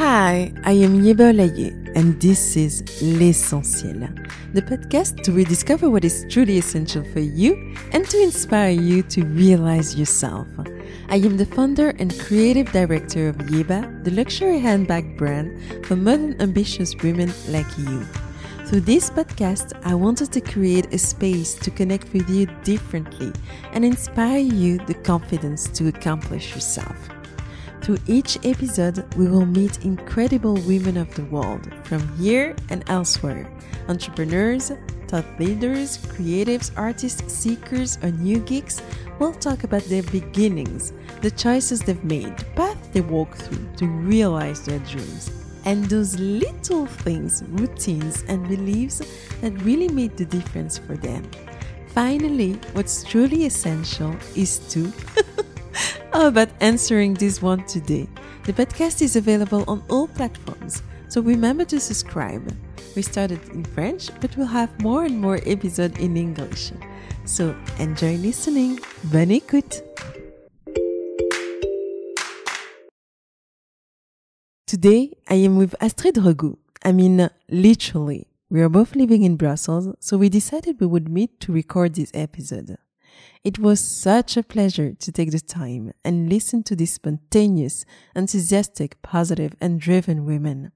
Hi, I am Yeba Olaye, and this is L'Essentiel, the podcast to rediscover what is truly essential for you and to inspire you to realize yourself. I am the founder and creative director of Yeba, the luxury handbag brand for modern ambitious women like you. Through this podcast, I wanted to create a space to connect with you differently and inspire you the confidence to accomplish yourself. Through each episode, we will meet incredible women of the world from here and elsewhere entrepreneurs, thought leaders, creatives, artists, seekers, or new geeks. We'll talk about their beginnings, the choices they've made, the path they walk through to realize their dreams, and those little things, routines, and beliefs that really made the difference for them. Finally, what's truly essential is to How about answering this one today? The podcast is available on all platforms, so remember to subscribe. We started in French, but we'll have more and more episodes in English. So enjoy listening. Bonne écoute! Today, I am with Astrid Regout. I mean, literally. We are both living in Brussels, so we decided we would meet to record this episode. It was such a pleasure to take the time and listen to these spontaneous, enthusiastic, positive, and driven women.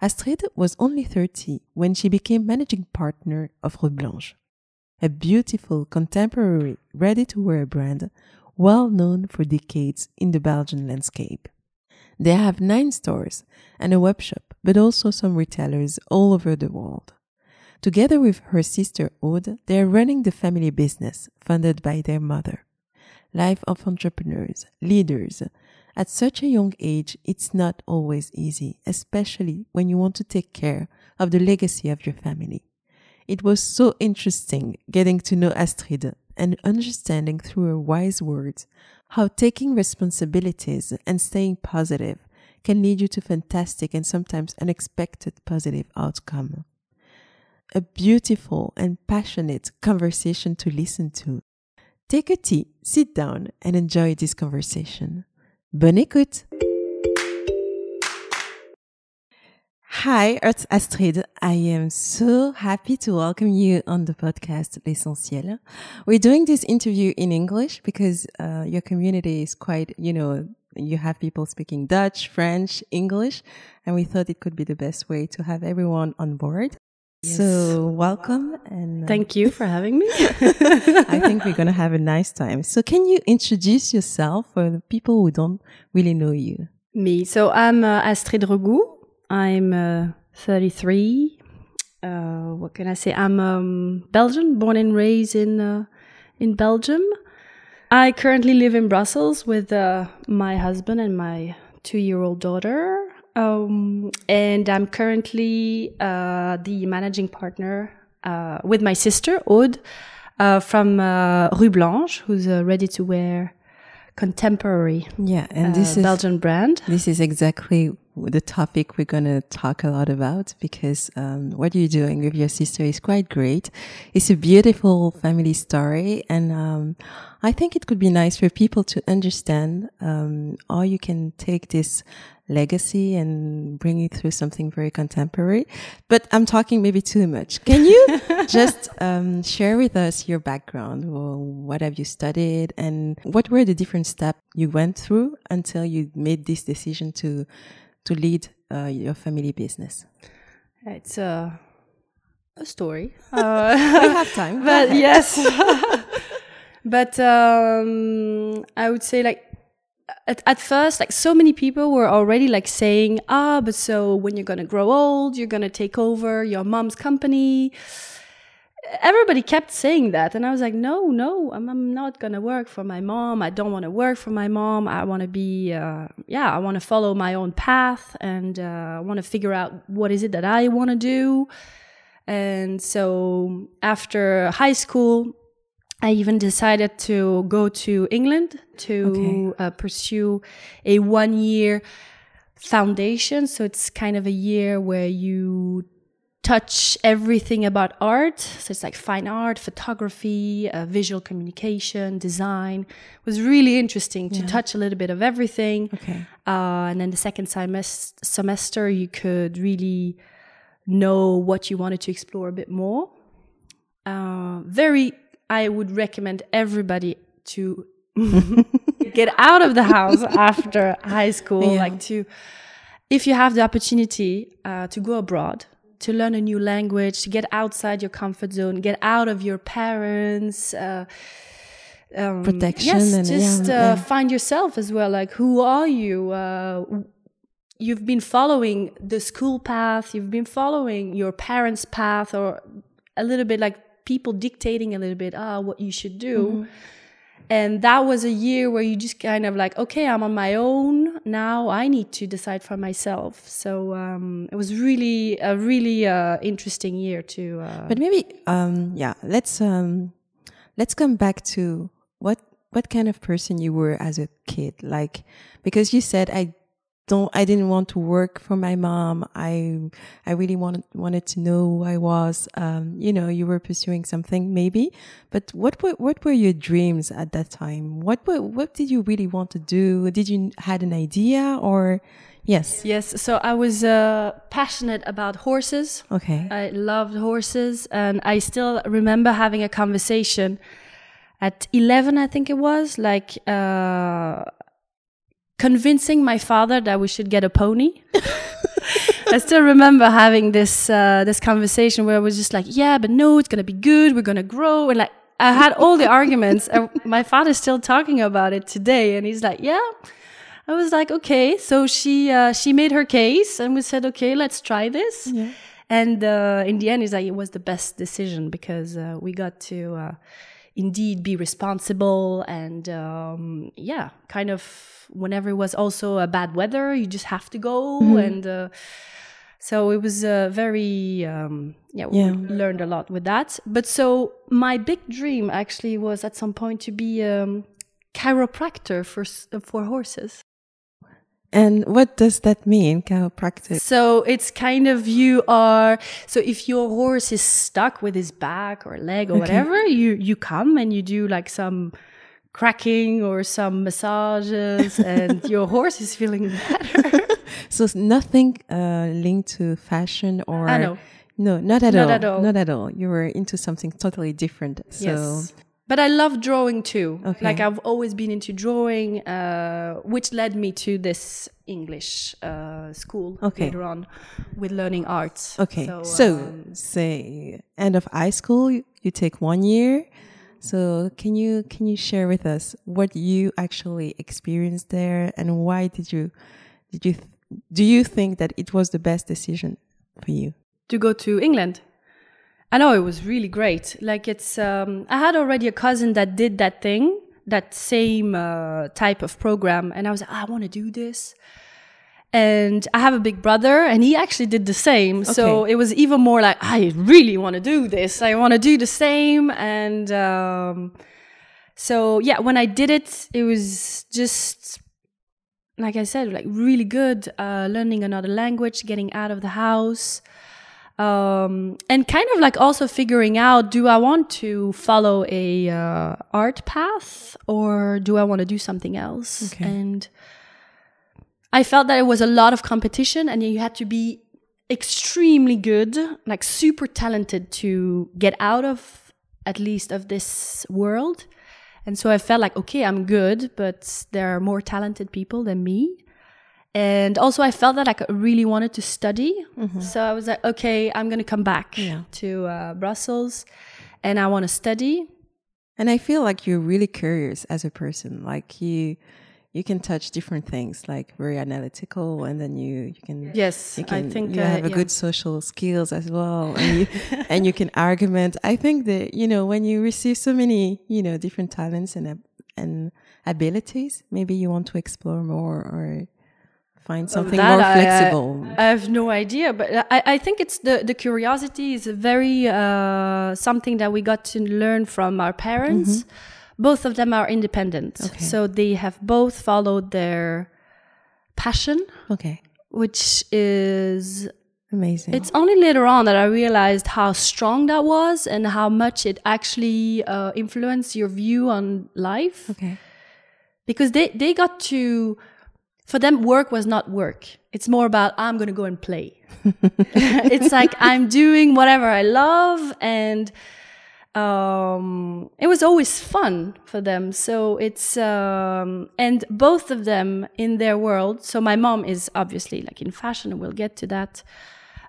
Astrid was only 30 when she became managing partner of Rue Blanche, a beautiful, contemporary, ready to wear brand well known for decades in the Belgian landscape. They have nine stores and a web shop, but also some retailers all over the world. Together with her sister Aude, they are running the family business funded by their mother. Life of entrepreneurs, leaders. At such a young age, it's not always easy, especially when you want to take care of the legacy of your family. It was so interesting getting to know Astrid and understanding through her wise words how taking responsibilities and staying positive can lead you to fantastic and sometimes unexpected positive outcome a beautiful and passionate conversation to listen to. Take a tea, sit down, and enjoy this conversation. Bonne écoute! Hi, it's Astrid. I am so happy to welcome you on the podcast L'Essentiel. We're doing this interview in English because uh, your community is quite, you know, you have people speaking Dutch, French, English, and we thought it could be the best way to have everyone on board. Yes. So welcome and uh, thank you for having me. I think we're going to have a nice time. So can you introduce yourself for the people who don't really know you? Me. So I'm uh, Astrid Regout. I'm uh, 33. Uh, what can I say? I'm um, Belgian, born and raised in uh, in Belgium. I currently live in Brussels with uh, my husband and my two-year-old daughter. Um, and I'm currently uh, the managing partner uh, with my sister Aude uh, from uh, Rue Blanche, who's a ready-to-wear contemporary yeah and this uh, is belgian brand. this is exactly the topic we're going to talk a lot about because um, what you're doing with your sister is quite great. It's a beautiful family story and um, i think it could be nice for people to understand um, how you can take this legacy and bring it through something very contemporary. But I'm talking maybe too much. Can you just um, share with us your background? Well, what have you studied and what were the different steps you went through until you made this decision to to lead uh, your family business? It's a a story. Uh, we have time, but yes. but um, I would say like at, at first like so many people were already like saying ah but so when you're gonna grow old you're gonna take over your mom's company. Everybody kept saying that and i was like no no i'm, I'm not gonna work for my mom. I don't want to work for my mom. I want to be uh, yeah i want to follow my own path and uh, i want to figure out what is it that i want to do. And so after high school I even decided to go to England to okay. uh, pursue a one year foundation. So it's kind of a year where you touch everything about art. So it's like fine art, photography, uh, visual communication, design. It was really interesting to touch a little bit of everything. Okay. Uh, and then the second semest- semester, you could really know what you wanted to explore a bit more. Uh, very, I would recommend everybody to get out of the house after high school, Yeah. like to, if you have the opportunity uh, to go abroad, to learn a new language, to get outside your comfort zone, get out of your parents. Uh, um, Protection yes, and- just yeah, uh, yeah. find yourself as well. Like, who are you? Uh, you've been following the school path, you've been following your parents' path, or a little bit like people dictating a little bit, ah, what you should do. And that was a year where you just kind of like, okay, I'm on my own. Now I need to decide for myself. So um, it was really a really uh, interesting year to. Uh, But maybe, um, yeah, let's um, let's come back to what what kind of person you were as a kid. Like, because you said I don't, I didn't want to work for my mom. I I really wanted wanted to know who I was. Um, you know, you were pursuing something maybe, but what were what were your dreams at that time? What were what did you really want to do? Did you had an idea or? Yes. yes, so I was uh, passionate about horses. Okay. I loved horses, and I still remember having a conversation at 11, I think it was, like uh, convincing my father that we should get a pony. I still remember having this uh, this conversation where I was just like, "Yeah, but no, it's gonna be good. We're gonna grow." And like, I had all the arguments. And my father's still talking about it today, and he's like, "Yeah." I was like, "Okay." So she uh, she made her case, and we said, "Okay, let's try this." And uh, in the end, it's like it was the best decision because uh, we got to uh, indeed be responsible and um, yeah, kind of whenever it was also a bad weather, you just have to go and. Uh, so it was uh, very um, yeah, we learned a lot with that. But so my big dream actually was at some point to be um, chiropractor for for horses. And what does that mean, chiropractic? So it's kind of you are so if your horse is stuck with his back or leg or whatever, you you come and you do like some cracking or some massages and your horse is feeling better. So it's nothing uh, linked to fashion or I know. no, not at Not all. at all. Not at all. You were into something totally different. So Yes. But I love drawing too. Okay. Like I've always been into drawing, uh, which led me to this English uh, school Okay. later on with learning arts. okay. So, um, say end of high school, you take one year. So can you can you share with us what you actually experienced there and why did you did you do you think that it was the best decision for you? to go to England. I know it was really great. Like it's, um, I had already a cousin that did that thing, that same uh, type of program, and I was like, I want to do this. And I have a big brother, and he actually did the same. So it was even more like, I really want to do this. I want to do the same. And um, so, yeah, when I did it, it was just like I said, like really good, uh, learning another language, getting out of the house, um, and kind of like also figuring out: do I want to follow a uh, art path or do I want to do something else? Okay. And I felt that it was a lot of competition, and you had to be extremely good, like super talented to get out of at least of this world. And so I felt like, okay, I'm good, but there are more talented people than me. And also, I felt that I really wanted to study. So I was like, okay, I'm going to come back Yeah. to uh, Brussels and I want to study. And I feel like you're really curious as a person. Like you, you can touch different things, like very analytical, and then you you can Yes, you I can think you uh, have a yeah. good social skills as well, and you and you can argument. I think that you know when you receive so many you know different talents and and abilities, maybe you want to explore more or find something That more flexible. I, have no idea, but I, I think it's the, the curiosity is a very uh, something that we got to learn from our parents. Both of them are independent, Okay. so they have both followed their passion, okay, which is Amazing. It's only later on that I realized how strong that was and how much it actually uh, influenced your view on life. okay. Because they, they got to, for them, work was not work. It's more about, I'm going to go and play. it's like I'm doing whatever I love and, um, it was always fun for them. So it's, um, and both of them in their world. So my mom is obviously like in fashion and we'll get to that.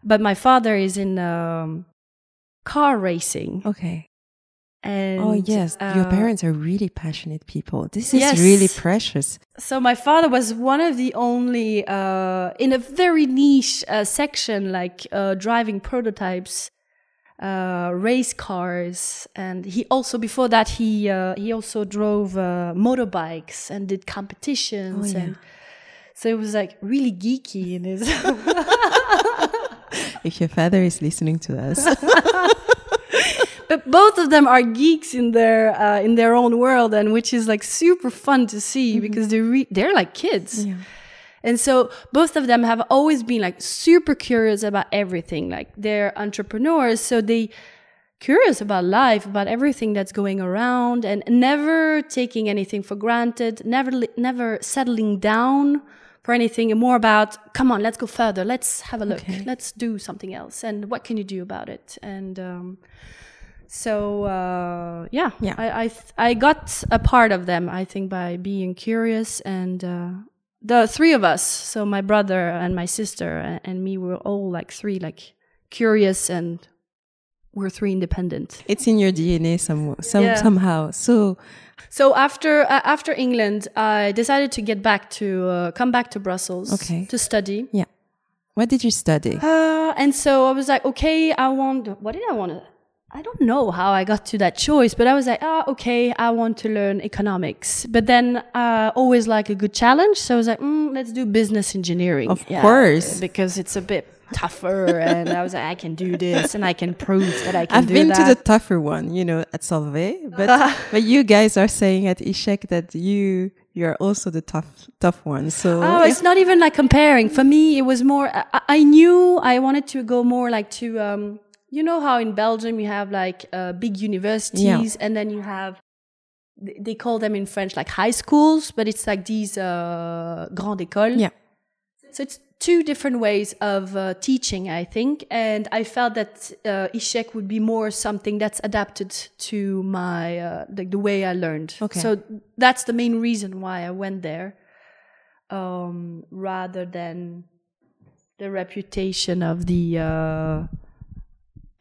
But my father is in, um, car racing. Okay. And, oh yes, your uh, parents are really passionate people. This is yes. really precious. So my father was one of the only uh, in a very niche uh, section, like uh, driving prototypes, uh, race cars, and he also before that he uh, he also drove uh, motorbikes and did competitions, Oh, yeah. and so it was like really geeky in his. If your father is listening to us, but both of them are geeks in their uh, in their own world, and which is like super fun to see because they're re- they're like kids. yeah. And so both of them have always been like super curious about everything. Like they're entrepreneurs, so they curious about life, about everything that's going around and never taking anything for granted, never never settling down for anything and more about come on, let's go further. Let's have a look. Okay. Let's do something else. And what can you do about it? And um so uh, yeah, Yeah. I I, th- I got a part of them. I think by being curious and uh, the three of us. So my brother and my sister and, and me were all like three, like curious and we're three independent. it's in your DNA some, some Yeah. somehow. So So after uh, after England, I decided to get back to uh, come back to Brussels Okay. to study. yeah, what did you study? Uh, and so I was like, okay, I want. What did I want to? I don't know how I got to that choice, but I was like, ah, okay, I want to learn economics. But then uh, always like a good challenge, so I was like, mm, let's do business engineering. Of course. because it's a bit tougher, and I was like, I can do this, and I can prove that I can. I've been that. to the tougher one, you know, at Solvay, but but you guys are saying at ICHEC that you you're also the tough tough one. So Oh, yeah. it's not even like comparing. For me, it was more. I, I knew I wanted to go more like to. Um, you know how in Belgium you have like uh, big universities, and then you have they call them in French like high schools, but it's like these uh, grandes écoles. Yeah. So it's two different ways of uh, teaching, I think, and I felt that uh, ICHEC would be more something that's adapted to my uh, the, the way I learned. Okay. So that's the main reason why I went there, um, rather than the reputation of the uh,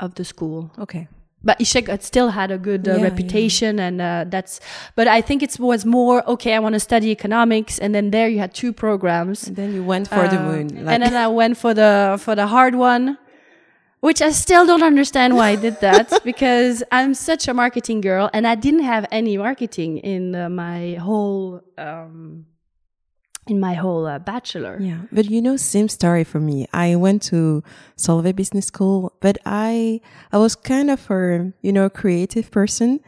of the school. okay. But ICHEC had still had a good uh, Yeah, yeah. reputation, and uh, that's. But I think it was more okay. I want to study economics, and then there you had two programs. And then you went for the Uh, moon. and then I went for the for the hard one, which I still don't understand why I did that because I'm such a marketing girl and I didn't have any marketing in uh, my whole um, in my whole uh, bachelor. Yeah, but you know, same story for me. I went to Solvay Business School, but I I was kind of a you know creative person,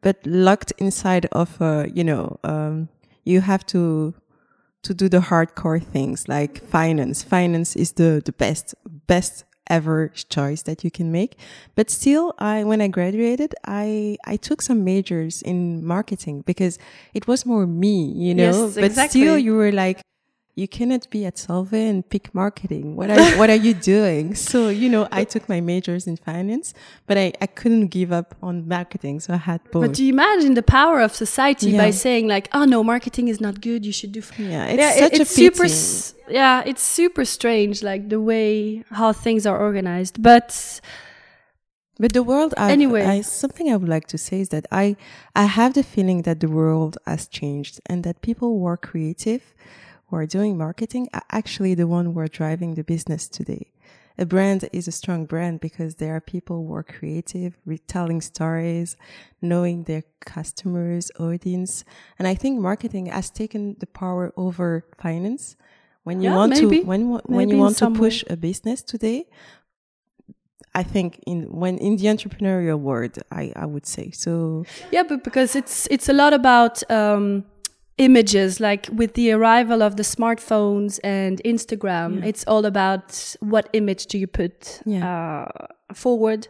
but locked inside of a you know um, you have to to do the hardcore things like finance. Finance is the the best best ever choice that you can make. But still, I when I graduated, I I took some majors in marketing because it was more me, you know. Yes, but still, you were like, you cannot be at Solvay and pick marketing. What are what are you doing? So you know, I took my majors in finance, but I I couldn't give up on marketing, so I had both. But do you imagine the power of society Yeah. by saying like, "Oh no, marketing is not good. You should do." yeah, it's yeah, such it- a it's super. pity. s- Yeah, it's super strange, like the way how things are organized. But But the world, I've, Anyway. I, something I would like to say is that I, I have the feeling that the world has changed and that people were creative, who are doing marketing, are actually the one who are driving the business today. A brand is a strong brand because there are people who are creative, retelling stories, knowing their customers, audience. And I think marketing has taken the power over finance. When you Yeah, want maybe. to, when, when Maybe you want to some way. push a business today, I think in when in the entrepreneurial world, I I would say so. Yeah, but because it's it's a lot about um, images like with the arrival of the smartphones and instagram Yeah. it's all about what image do you put Yeah. uh, forward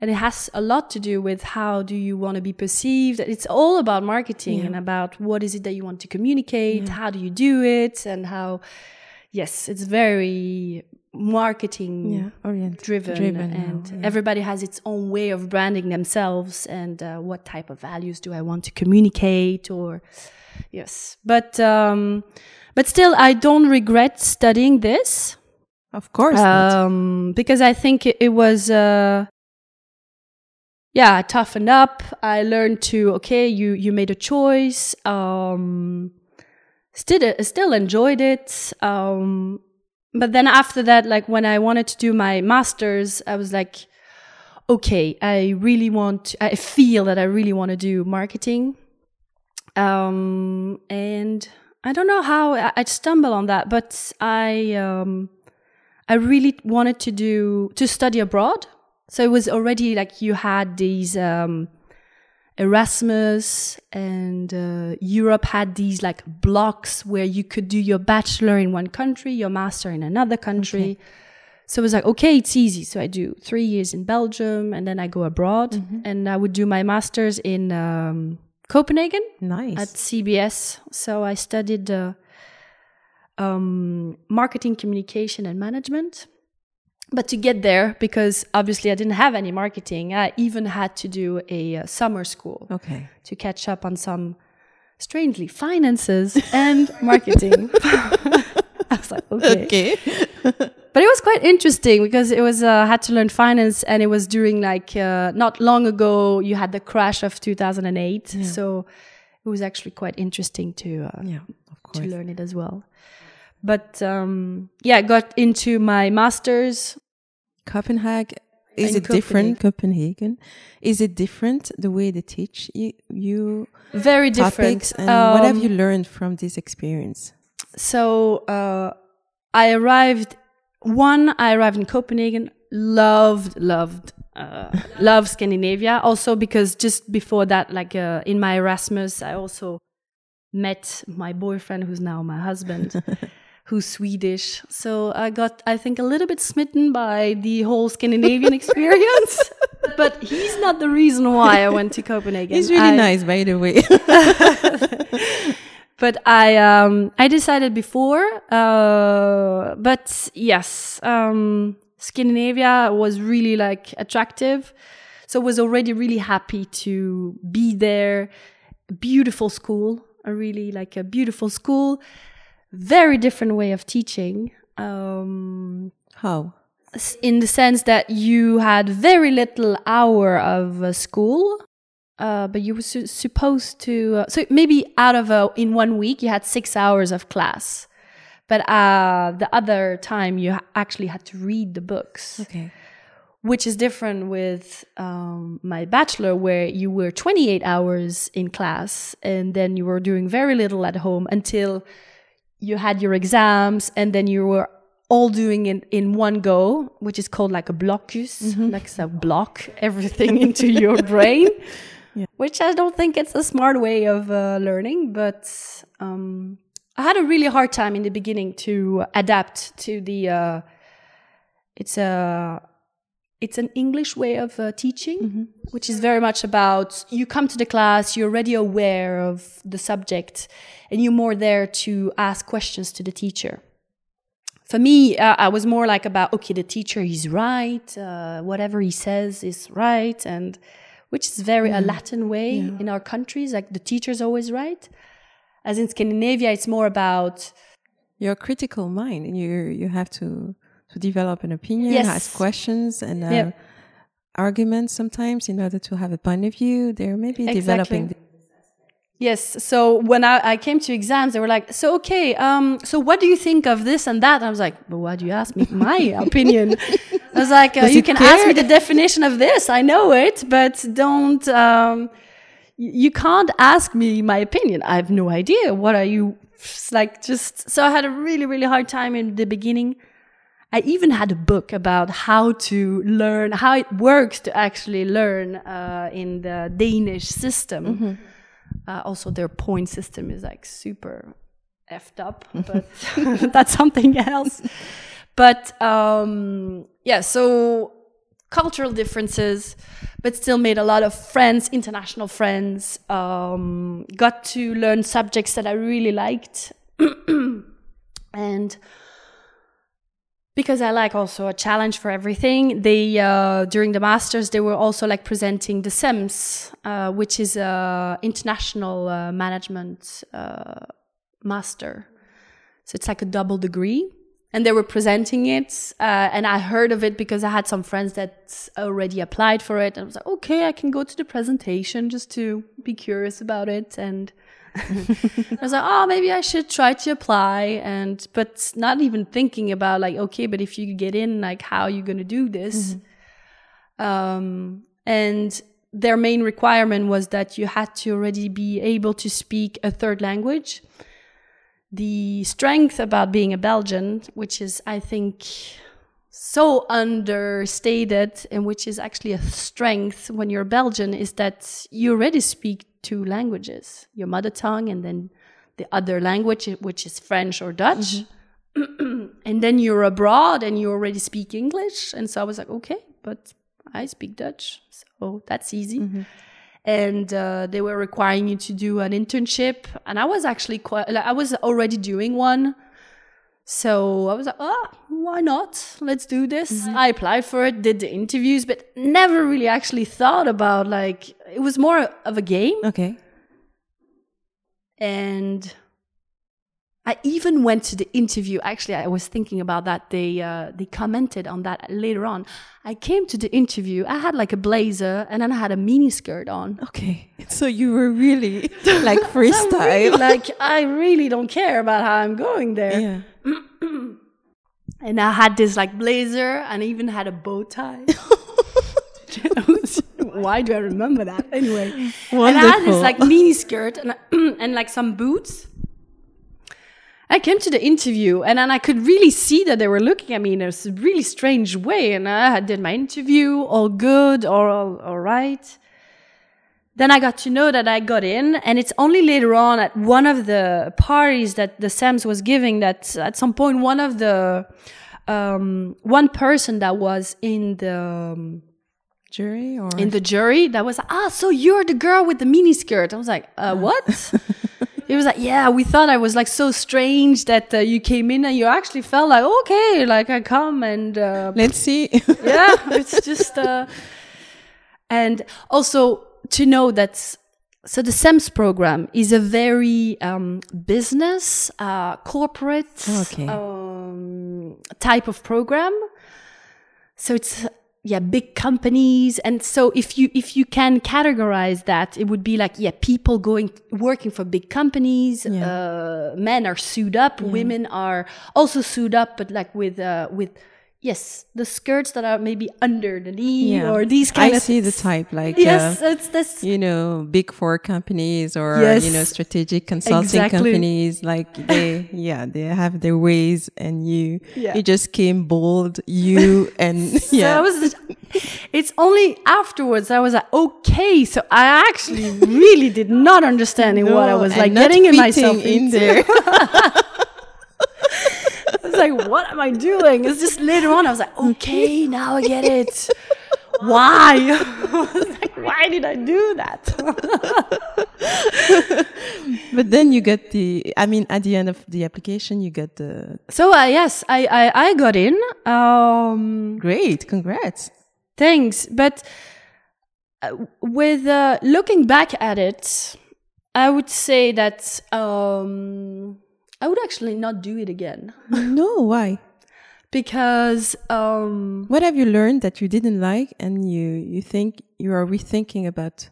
and it has a lot to do with how do you want to be perceived it's all about marketing Yeah. and about what is it that you want to communicate how do you do it and how yes it's very marketing Yeah. Orient. driven, Driven now, and yeah. everybody has its own way of branding themselves and uh, what type of values do I want to communicate or yes. But um but still I don't regret studying this. Of course. not. um because I think it, it was uh yeah I toughened up. I learned to okay you you made a choice. Um still still enjoyed it. Um but then after that like when i wanted to do my masters i was like okay i really want i feel that i really want to do marketing um and i don't know how i, I stumbled on that but i um i really wanted to do to study abroad so it was already like you had these um Erasmus and uh, Europe had these like blocks where you could do your bachelor in one country, your master in another country. So it was like, okay, it's easy. So I do three years in Belgium and then I go abroad and I would do my master's in um, Copenhagen nice. at CBS. So I studied uh, um, marketing, communication, and management. But to get there, because obviously I didn't have any marketing, I even had to do a uh, summer school okay. to catch up on some strangely finances and marketing. I was like, okay. Okay. But it was quite interesting because it was uh, had to learn finance, and it was during like uh, not long ago. You had the crash of 2008, so it was actually quite interesting to uh, yeah. To learn it as well. But um, yeah, got into my masters. Copenhagen. Is it different? Copenhagen. Is it different the way they teach you, you Very different. And what have Um, you learned from this experience? So uh, I arrived. One, I arrived in Copenhagen. Loved, loved, uh, love Scandinavia. Also because just before that, like uh, in my Erasmus, I also met my boyfriend, who's now my husband, who's Swedish. So I got, I think, a little bit smitten by the whole Scandinavian experience. but he's not the reason why I went to Copenhagen. He's really I- nice, by the way. But I um I decided before. Uh, but yes, um, Scandinavia was really like attractive, so was already really happy to be there. Beautiful school, a really like a beautiful school. Very different way of teaching. Um, How? in the sense that you had very little hour of uh, school uh, but you were su- supposed to uh, so maybe out of a in one week you had six hours of class. But uh, the other time you actually had to read the books. Okay. which is different with um, my bachelor where you were 28 hours in class and then you were doing very little at home until you had your exams and then you were all doing it in one go which is called like a blocus. Like a block everything into your brain which i don't think it's a smart way of uh, learning but um, i had a really hard time in the beginning to adapt to the uh, it's a it's an English way of uh, teaching, which is very much about you come to the class, you're already aware of the subject, and you're more there to ask questions to the teacher. For me, uh, I was more like about okay, the teacher is right, uh, whatever he says is right, and which is very a Latin way in our countries, like the teacher's always right. As in Scandinavia, it's more about Your critical mind, and you you have to to develop an opinion, Yes. ask questions, and uh, Yep. arguments sometimes in order to have a point of view. They're maybe Exactly. developing. Yes. So when I, I came to exams, they were like, "So okay, um, so what do you think of this and that?" I was like, "But why do you ask me my opinion?" I was like, uh, "You can care? ask me the definition of this. I know it, but don't. Um, you can't ask me my opinion. I have no idea. What are you it's like? Just so I had a really really hard time in the beginning. I even had a book about how to learn, how it works to actually learn uh, in the Danish system. Uh, also, their point system is like super effed up, but that's something else. But um, yeah, so cultural differences, but still made a lot of friends, international friends. Um, got to learn subjects that I really liked, and because I like also a challenge for everything. They uh, during the masters they were also like presenting the CEMS, uh, which is a international uh, management uh, master. So it's like a double degree, and they were presenting it, uh, and I heard of it because I had some friends that already applied for it, and I was like, okay, I can go to the presentation just to be curious about it and. I was like, oh, maybe I should try to apply, and but not even thinking about like, okay, but if you get in, like, how are you going to do this? Um, and their main requirement was that you had to already be able to speak a third language. The strength about being a Belgian, which is, I think, so understated and which is actually a strength when you're Belgian is that you already speak two languages your mother tongue and then the other language which is French or Dutch. And then you're abroad and you already speak English. And so I was like okay but I speak Dutch so that's easy. And uh, they were requiring you to do an internship. And I was actually quite like, I was already doing one so I was like, oh, why not? Let's do this. Mm-hmm. I applied for it, did the interviews, but never really actually thought about like, it was more of a game. Okay. And I even went to the interview. Actually, I was thinking about that. They, uh, they commented on that later on. I came to the interview. I had like a blazer and then I had a mini skirt on. Okay. So you were really like I'm really, freestyle. like, I really don't care about how I'm going there. yeah. and I had this like blazer and I even had a bow tie. Why do I remember that? Anyway, Wonderful. and I had this like mini skirt and and like some boots. I came to the interview and then I could really see that they were looking at me in a really strange way. And I had- did my interview, all good, or all, all right. Then I got to know that I got in, and it's only later on at one of the parties that the CEMS was giving that at some point one of the um, one person that was in the um, Jury or in the jury that was ah, so you're the girl with the mini skirt. I was like, uh, what? He was like, yeah, we thought I was like so strange that uh, you came in and you actually felt like, okay, like I come and uh, Let's see. yeah, it's just, uh, and also to know that, so the CEMS program is a very um, business, uh, corporate Okay. um, type of program. So it's yeah, big companies, and so if you if you can categorize that, it would be like yeah, people going working for big companies. Uh, men are suited up, women are also suited up, but like with uh, with yes, the skirts that are maybe under the knee yeah. or these kind I of I see the type like yes, uh, it's this you know, big four companies or Yes. you know, strategic consulting Exactly. companies. Like they, yeah, they have their ways, and you, Yeah. you just came bold, you and So yeah, I was, it's only afterwards I was like, okay, so I actually really did not understand what I was like getting in myself in into. there. I was like, what am I doing? It's just later on I was like, okay, now I get it. Why? I was like, why did I do that? but then you get the. I mean, at the end of the application, you get the so uh, yes, I, I I got in. Um, great. Congrats. Thanks. But uh, with uh, looking back at it, I would say that um, I would actually not do it again no, why? because um, What have you learned that you didn't like, and you you think you are rethinking about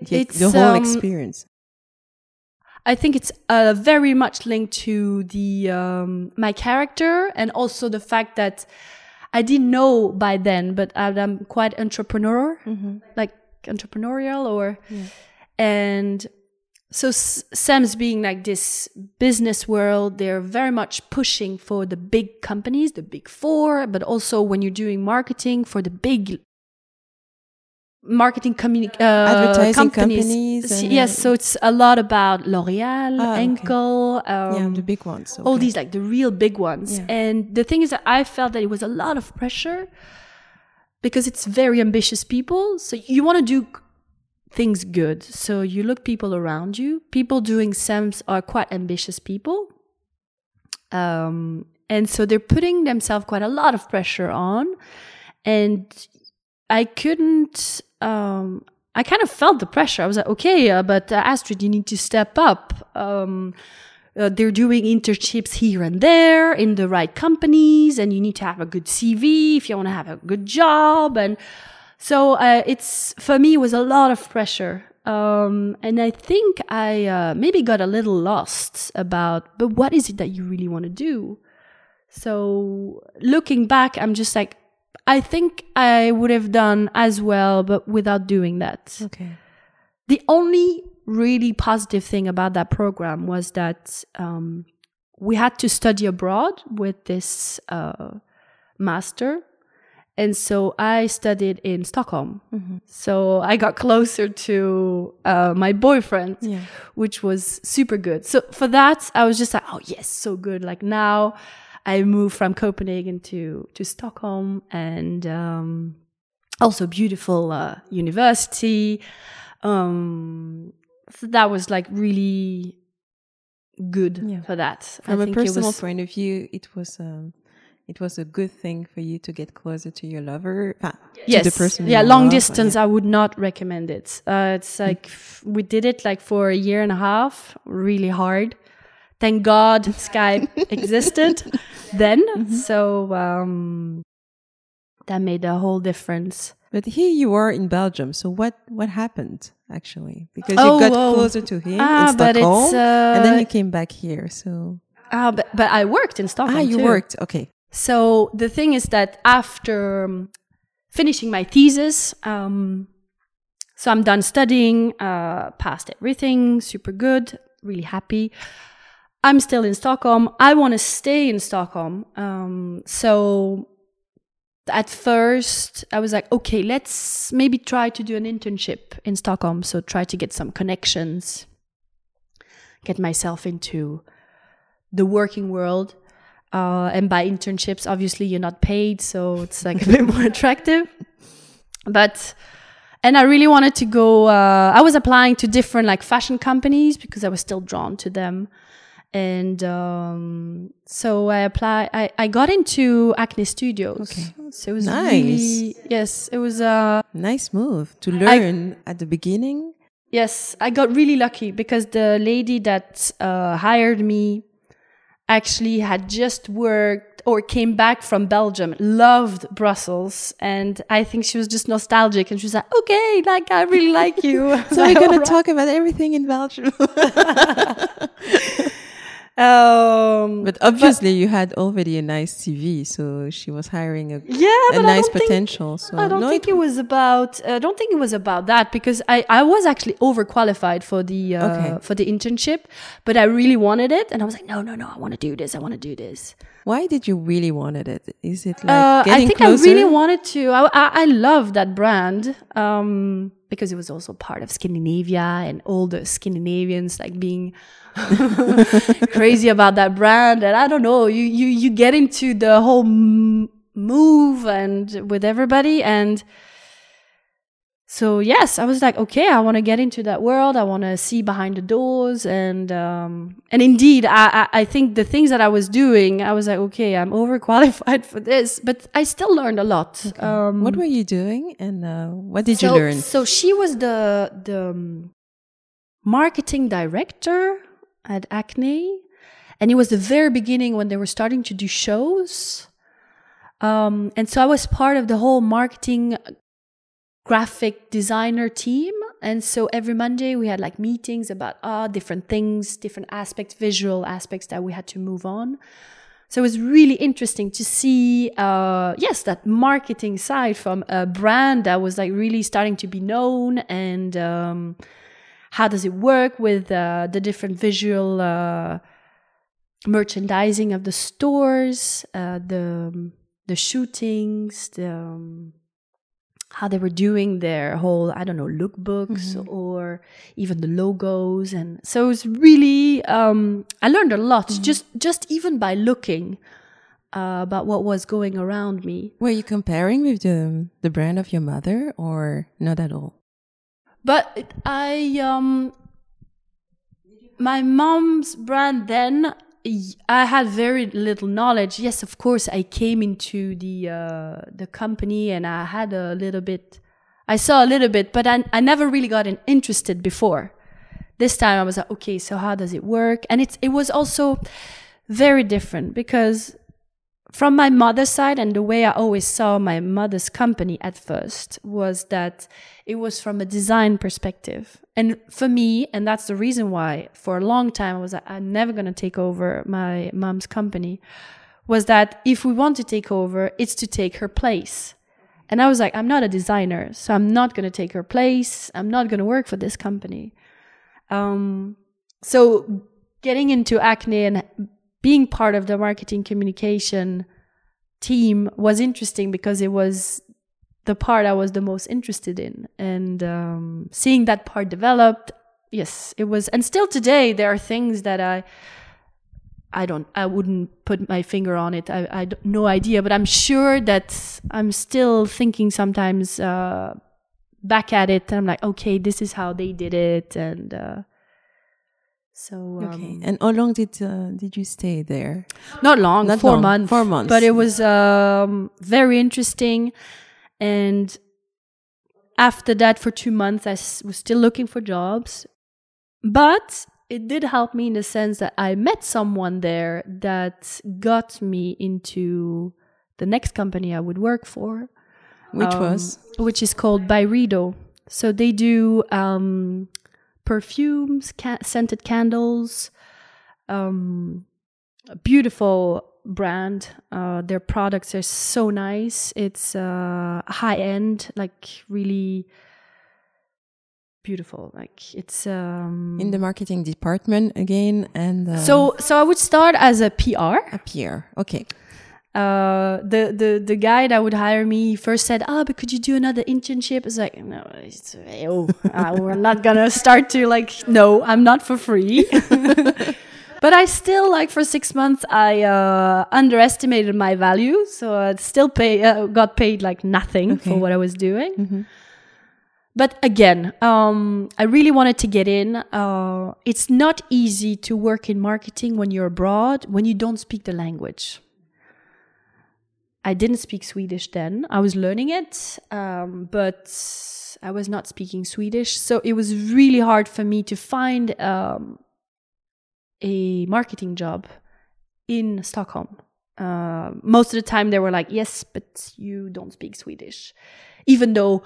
the, the whole um, experience? I think it's uh, very much linked to the um, my character and also the fact that I didn't know by then, but I'm quite entrepreneur, like entrepreneurial or and so Sam's being like this business world, they're very much pushing for the big companies, the big four, but also when you're doing marketing for the big marketing communi- uh, Advertising companies. companies and, yes, so it's a lot about L'Oreal, Ah, okay. Um, yeah, the big ones. all these like the real big ones. Yeah. And the thing is that I felt that it was a lot of pressure because it's very ambitious people. So you want to do things good. So you look people around you. People doing CEMS are quite ambitious people. Um, and so they're putting themselves quite a lot of pressure on. And I couldn't, um, I kind of felt the pressure. I was like, okay, uh, but uh, Astrid, you need to step up. Um, uh, they're doing internships here and there in the right companies, and you need to have a good CV if you want to have a good job. And so uh, it's for me it was a lot of pressure, um, and I think I uh, maybe got a little lost about. But what is it that you really want to do? So looking back, I'm just like, I think I would have done as well, but without doing that. Okay. The only really positive thing about that program was that um, we had to study abroad with this uh, master. And so I studied in Stockholm. So I got closer to uh, my boyfriend, Yeah. which was super good. So for that, I was just like, oh, yes, so good. Like now I moved from Copenhagen to, to Stockholm and um, also beautiful uh, university. Um, so that was like really good Yeah. for that. From I a think it personal was- point of view, it was um, it was a good thing for you to get closer to your lover. enfin, yes. To the person. yeah, long love, distance. yeah. I would not recommend it. Uh, it's like f- we did it like for a year and a half, really hard. Thank God Skype existed then. Mm-hmm. So um, that made a whole difference. But here you are in Belgium. So what what happened actually? Because Oh, you got oh. closer to him Ah, in Stockholm, and then uh, you came back here. So Ah, but, but I worked in Stockholm. ah, you too. worked. Okay. So the thing is that after um, finishing my thesis, um, so I'm done studying, uh, passed everything, super good, really happy. I'm still in Stockholm. I want to stay in Stockholm. Um, so at first I was like, okay, let's maybe try to do an internship in Stockholm. So try to get some connections, get myself into the working world. Uh, and by internships, obviously you're not paid, so it's like a bit more attractive. But and I really wanted to go. Uh, I was applying to different like fashion companies because I was still drawn to them, and um, so I applied. I, I got into Acne Studios. Okay. so it was Nice. really yes. It was a Nice move to learn at the beginning. Yes, I got really lucky because the lady that uh, hired me actually had just worked or came back from Belgium, loved Brussels, and I think she was just nostalgic and she was like, "Okay, like I really like you." So we're gonna talk about everything in Belgium. Um, but obviously, you had already a nice CV, so she was hiring a, yeah, a nice don't think- potential. so I don't no, think it was about. I don't think it was about that because I, I was actually overqualified for the uh, Okay. for the internship, but I really wanted it, and I was like, no, no, no, I want to do this. I want to do this. Why did you really wanted it? Is it like Uh, I think closer? I really wanted to. I, I, I love that brand um, because it was also part of Scandinavia and all the Scandinavians like being crazy about that brand. And I don't know, you you you get into the whole move and with everybody and. So yes, I was like, okay, I want to get into that world. I want to see behind the doors, and um, and indeed, I, I I think the things that I was doing, I was like, okay, I'm overqualified for this, but I still learned a lot. Um, What were you doing, and uh, what did so, you learn? So she was the the um, marketing director at Acne, and it was the very beginning when they were starting to do shows. Um, and so I was part of the whole marketing graphic designer team. And so every Monday we had like meetings about ah different things, different aspects, visual aspects that we had to move on. So it was really interesting to see, uh, yes, that marketing side from a brand that was like really starting to be known and um, how does it work with uh, the different visual uh, merchandising of the stores, uh, the the shootings, the um, how they were doing their whole I don't know lookbooks or even the logos. And so it was really um, I learned a lot just just even by looking uh, about what was going around me. Were you comparing with the the brand of your mother or not at all? but I um my mom's brand then I had very little knowledge. Yes, of course, I came into the uh, the company and I had a little bit. I saw a little bit, but I I never really got in- interested before. This time I was like, okay, so how does it work? And it's it was also very different because from my mother's side and the way I always saw my mother's company at first was that it was from a design perspective. And for me, and that's the reason why for a long time I was like, I'm never going to take over my mom's company, was that if we want to take over, it's to take her place. And I was like, I'm not a designer, so I'm not going to take her place. I'm not going to work for this company. Um, so getting into Acne and being part of the marketing communication team was interesting because it was the part I was the most interested in. And um, seeing that part developed, yes, it was. And still today, there are things that I. I don't. I wouldn't put my finger on it. I. I no idea, but I'm sure that I'm still thinking sometimes uh, back at it, and I'm like, okay, this is how they did it, and uh, so um, Okay. And how long did uh, did you stay there? not long, Not four long, months. four months. But it was um, very interesting. And after that, for two months, I was still looking for jobs. But it did help me in the sense that I met someone there that got me into the next company I would work for, Which um, was which is called Byredo. So they do um, perfumes, ca- scented candles, um, a beautiful brand. Uh, their products are so nice. It's uh, high end, like really beautiful. Like it's um, in the marketing department again and uh, so so I would start as a PR. a peer. Okay. Uh, the the the guy that would hire me first said, "Ah, but could you do another internship?" It's like, no, it's, oh, uh, we're not gonna start to like, no, I'm not for free. but I still like for six months I uh, underestimated my value, so I still pay uh, got paid like nothing for what I was doing. But again, um, I really wanted to get in. Uh, it's not easy to work in marketing when you're abroad when you don't speak the language. I didn't speak Swedish then. I was learning it, um, but I was not speaking Swedish. So it was really hard for me to find um, a marketing job in Stockholm. Uh, most of the time, they were like, yes, but you don't speak Swedish. Even though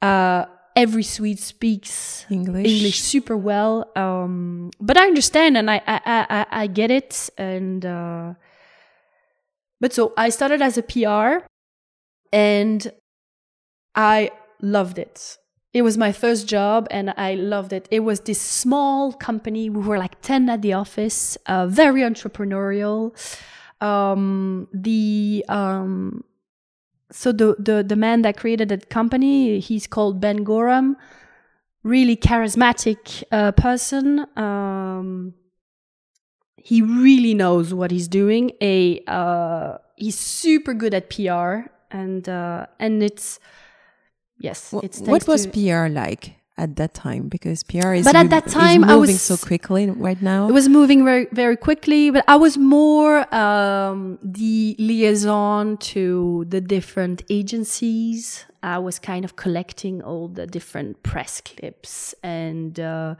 uh, every Swede speaks English. English super well. Um, but I understand and I, I, I, I- I get it. And, uh, but so I started as a PR and I loved it. It was my first job and I loved it. It was this small company. We were like 10 at the office, uh, very entrepreneurial. Um, the, um, so the, the, the man that created that company, he's called Ben Gorham really charismatic uh, person. Um, he really knows what he's doing. A uh, he's super good at PR, and uh, and it's yes, Wh- it's what was PR like at that time? Because PR is But at that time, I moving was- so quickly right now. It was moving very very quickly, but I was more um, the liaison to the different agencies. I was kind of collecting all the different press clips and. Uh,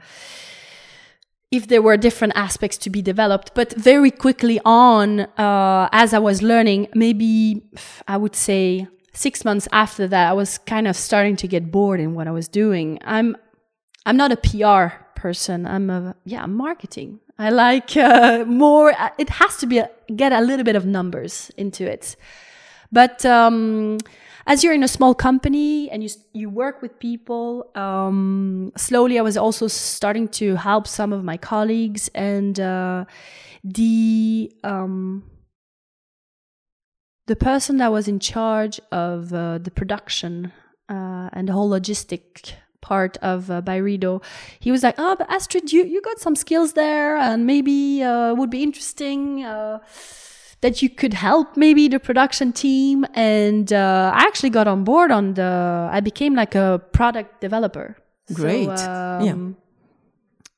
if there were different aspects to be developed, but very quickly on, uh, as I was learning, maybe I would say six months after that, I was kind of starting to get bored in what I was doing. I'm, I'm not a PR person. I'm a, yeah, marketing. I like, uh, more, it has to be, a, get a little bit of numbers into it. But, um, as you're in a small company and you you work with people, um, slowly I was also starting to help some of my colleagues and uh, the um, the person that was in charge of uh, the production. uh, and the whole logistic part of uh, Byredo, he was like, "Oh, but Astrid, you you got some skills there, and maybe uh, would be interesting." That you could help maybe the production team. And uh, i actually got on board on the i became like a product developer. Great. so, Yeah. um,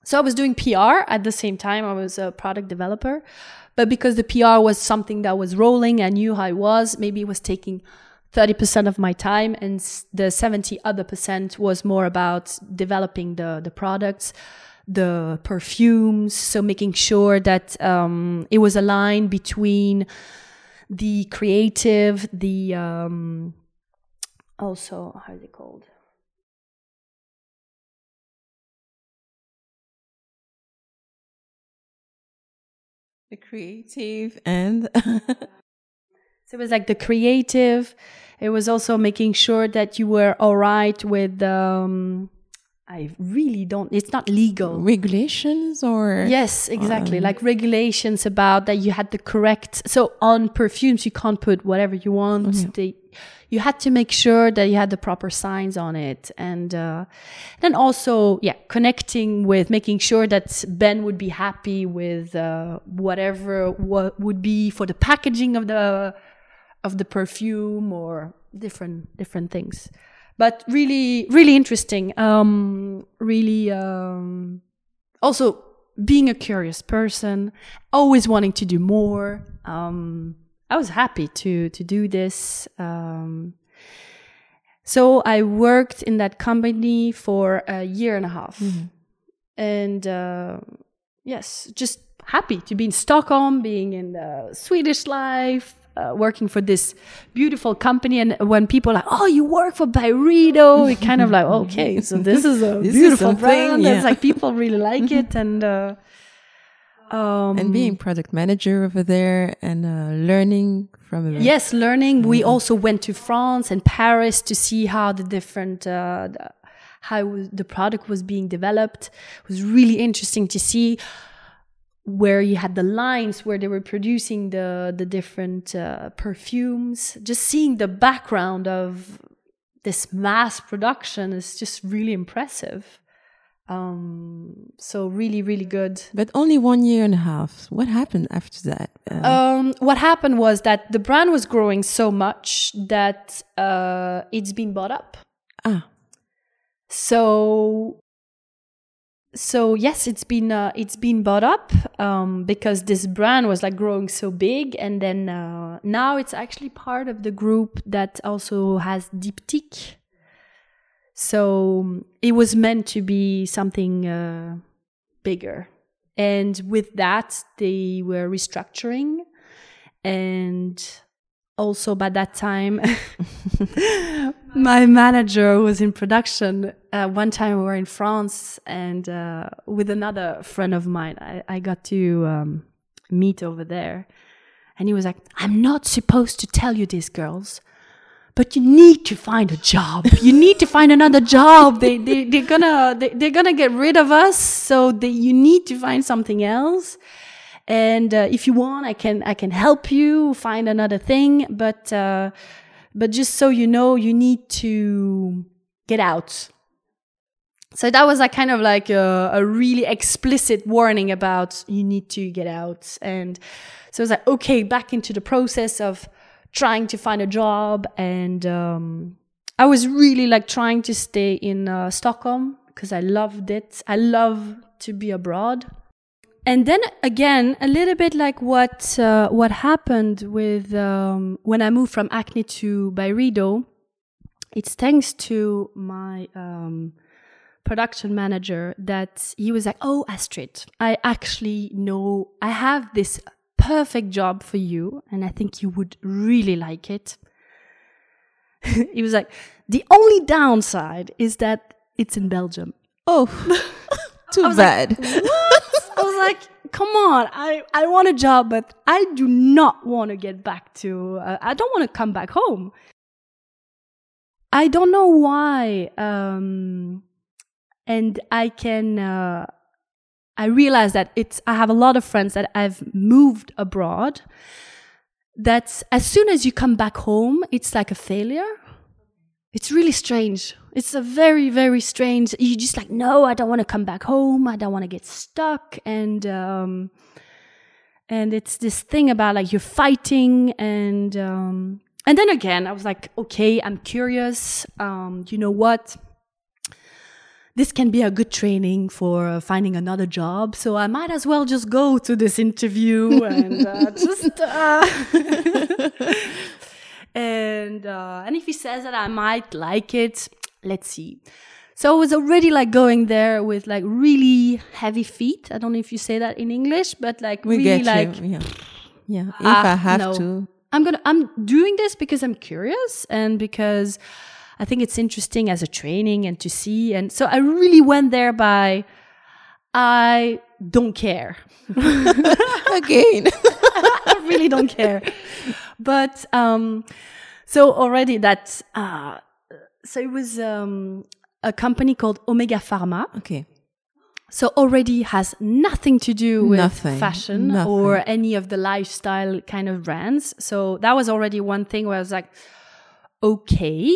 so i was doing pr at the same time. I was a product developer. But because the pr was something that was rolling i knew how it was. Maybe it was taking 30% of my time and the 70 other percent was more about developing the the products the perfumes so making sure that um, it was aligned between the creative the um, also how is it called The creative and So it was like the creative. It was also making sure that you were all right with. Um, I really don't. It's not legal. regulations or Yes, exactly. like regulations about that you had the correct. So on perfumes, you can't put whatever you want. They, you had to make sure that you had the proper signs on it, and uh, then also, yeah, connecting with making sure that Ben would be happy with uh, whatever what would be for the packaging of the of the perfume or different different things. But really, really interesting. Um, really. Um, also being a curious person, always wanting to do more. Um, I was happy to to do this. Um, so I worked in that company for a year and a half, and uh, yes, just happy to be in Stockholm, being in the Swedish life. Uh, working for this beautiful company, and when people are like, "Oh, you work for Byredo," it kind of like, "Okay, so this is a This beautiful something, brand." yeah. It's like people really like it, and uh, um, and being product manager over there and uh, learning from a yes, learning. We also went to France and Paris to see how the different uh, the, how the product was being developed. It was really interesting to see where you had the lines where they were producing the the different uh, perfumes. Just seeing the background of this mass production is just really impressive. Um, so really, really good. but only one year and a half. What happened after that? Uh, Um, what happened was that the brand was growing so much that uh, it's been bought up. ah, So, so yes, it's been uh, it's been bought up um, because this brand was like growing so big, and then uh, now it's actually part of the group that also has Diptyque. So it was meant to be something uh, bigger, and with that they were restructuring, and also by that time my manager was in production uh, one time we were in france and uh, with another friend of mine. I, I got to um, meet over there. And he was like i'm not supposed to tell you this girls but you need to find a job. You need to find another job. They, they, they're gonna they, they're gonna get rid of us so they, you need to find something else and uh, if you want i can i can help you find another thing but uh, but just so you know you need to get out. So that was like kind of like a, a really explicit warning about you need to get out. And so I was like okay back into the process of trying to find a job. And um, i was really like trying to stay in uh, stockholm because i loved it. I love to be abroad and then again, a little bit like what uh, what happened with um, when I moved from Acne to Byredo. It's thanks to my um, production manager that he was like, "Oh, Astrid, I actually know I have this perfect job for you, and I think you would really like it." he was like, "The only downside is that it's in Belgium." oh, too bad. I was like, come on, I, I want a job, but I do not want to get back to, uh, I don't want to come back home. I don't know why. Um, and I can, uh, I realize that it's, I have a lot of friends that I've moved abroad. That as soon as you come back home, it's like a failure. It's really strange. It's a very, very strange. You just like, no, I don't want to come back home. I don't want to get stuck. And, um, and it's this thing about like you're fighting and, um, and then again, I was like, okay, I'm curious. Um, you know what? This can be a good training for finding another job. So I might as well just go to this interview and uh, just, uh, and uh, and if he says that I might like it, let's see. So I was already like going there with like really heavy feet. I don't know if you say that in English, but like We really like. Yeah. Yeah. If Ah, I have no. to. I'm gonna I'm doing this because I'm curious and because I think it's interesting as a training and to see and so I really went there by I don't care. Again. I really don't care. But um, so already that uh, so it was um, a company called Omega Pharma. okay. So already has nothing to do with Nothing. fashion Nothing. or any of the lifestyle kind of brands. So that was already one thing where I was like, okay.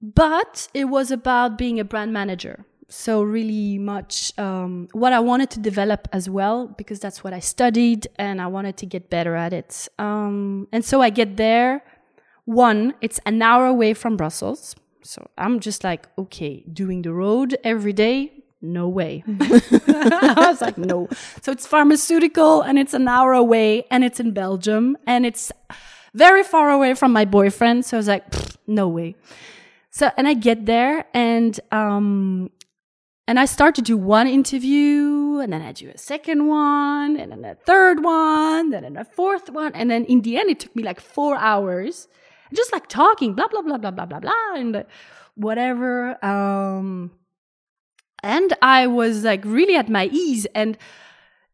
But it was about being a brand manager. So really much um, what I wanted to develop as well because that's what I studied and I wanted to get better at it. Um, and so I get there. One, it's an hour away from Brussels. So I'm just like, okay, doing the road every day, no way. I was like, no. So it's pharmaceutical and it's an hour away and it's in Belgium and it's very far away from my boyfriend. So I was like, no way. So, and I get there and, um, and I start to do one interview and then I do a second one and then a third one, then a fourth one. And then in the end, it took me like four hours just like talking, blah, blah, blah, blah, blah, blah, blah, and whatever. Um, and I was like really at my ease. And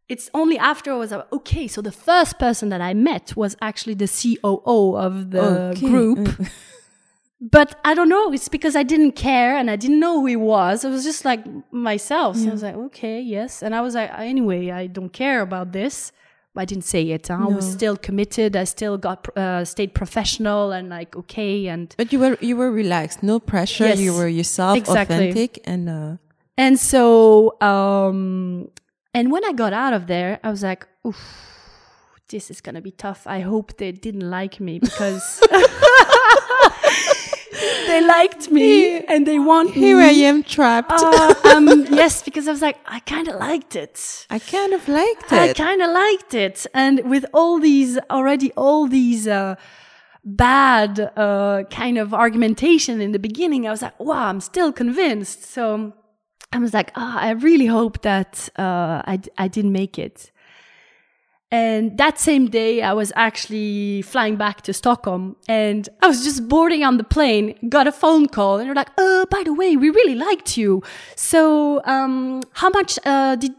it's only after I was like, okay, so the first person that I met was actually the COO of the Okay. group. But I don't know, it's because I didn't care and I didn't know who he was. I was just like myself. So I was like, okay, yes. And I was like, anyway, I don't care about this. I didn't say it. huh? I was still committed. I still got uh, stayed professional and like okay and But you were you were relaxed, no pressure. Yes, you were yourself, exactly. authentic, and uh, And so, um, and when I got out of there, I was like, Oof, this is gonna be tough. I hope they didn't like me because they liked me and they want here me. I am trapped. Uh, um, yes, because I was like, I kind of liked it. I kind of liked it. I kind of liked it. And with all these, already all these, uh, bad, uh, kind of argumentation in the beginning, I was like, wow, I'm still convinced. So I was like, ah, I really hope that, uh, I, d- I didn't make it. And that same day, I was actually flying back to Stockholm and I was just boarding on the plane, got a phone call and they're like, oh, by the way, we really liked you. So, um, how much, uh, did,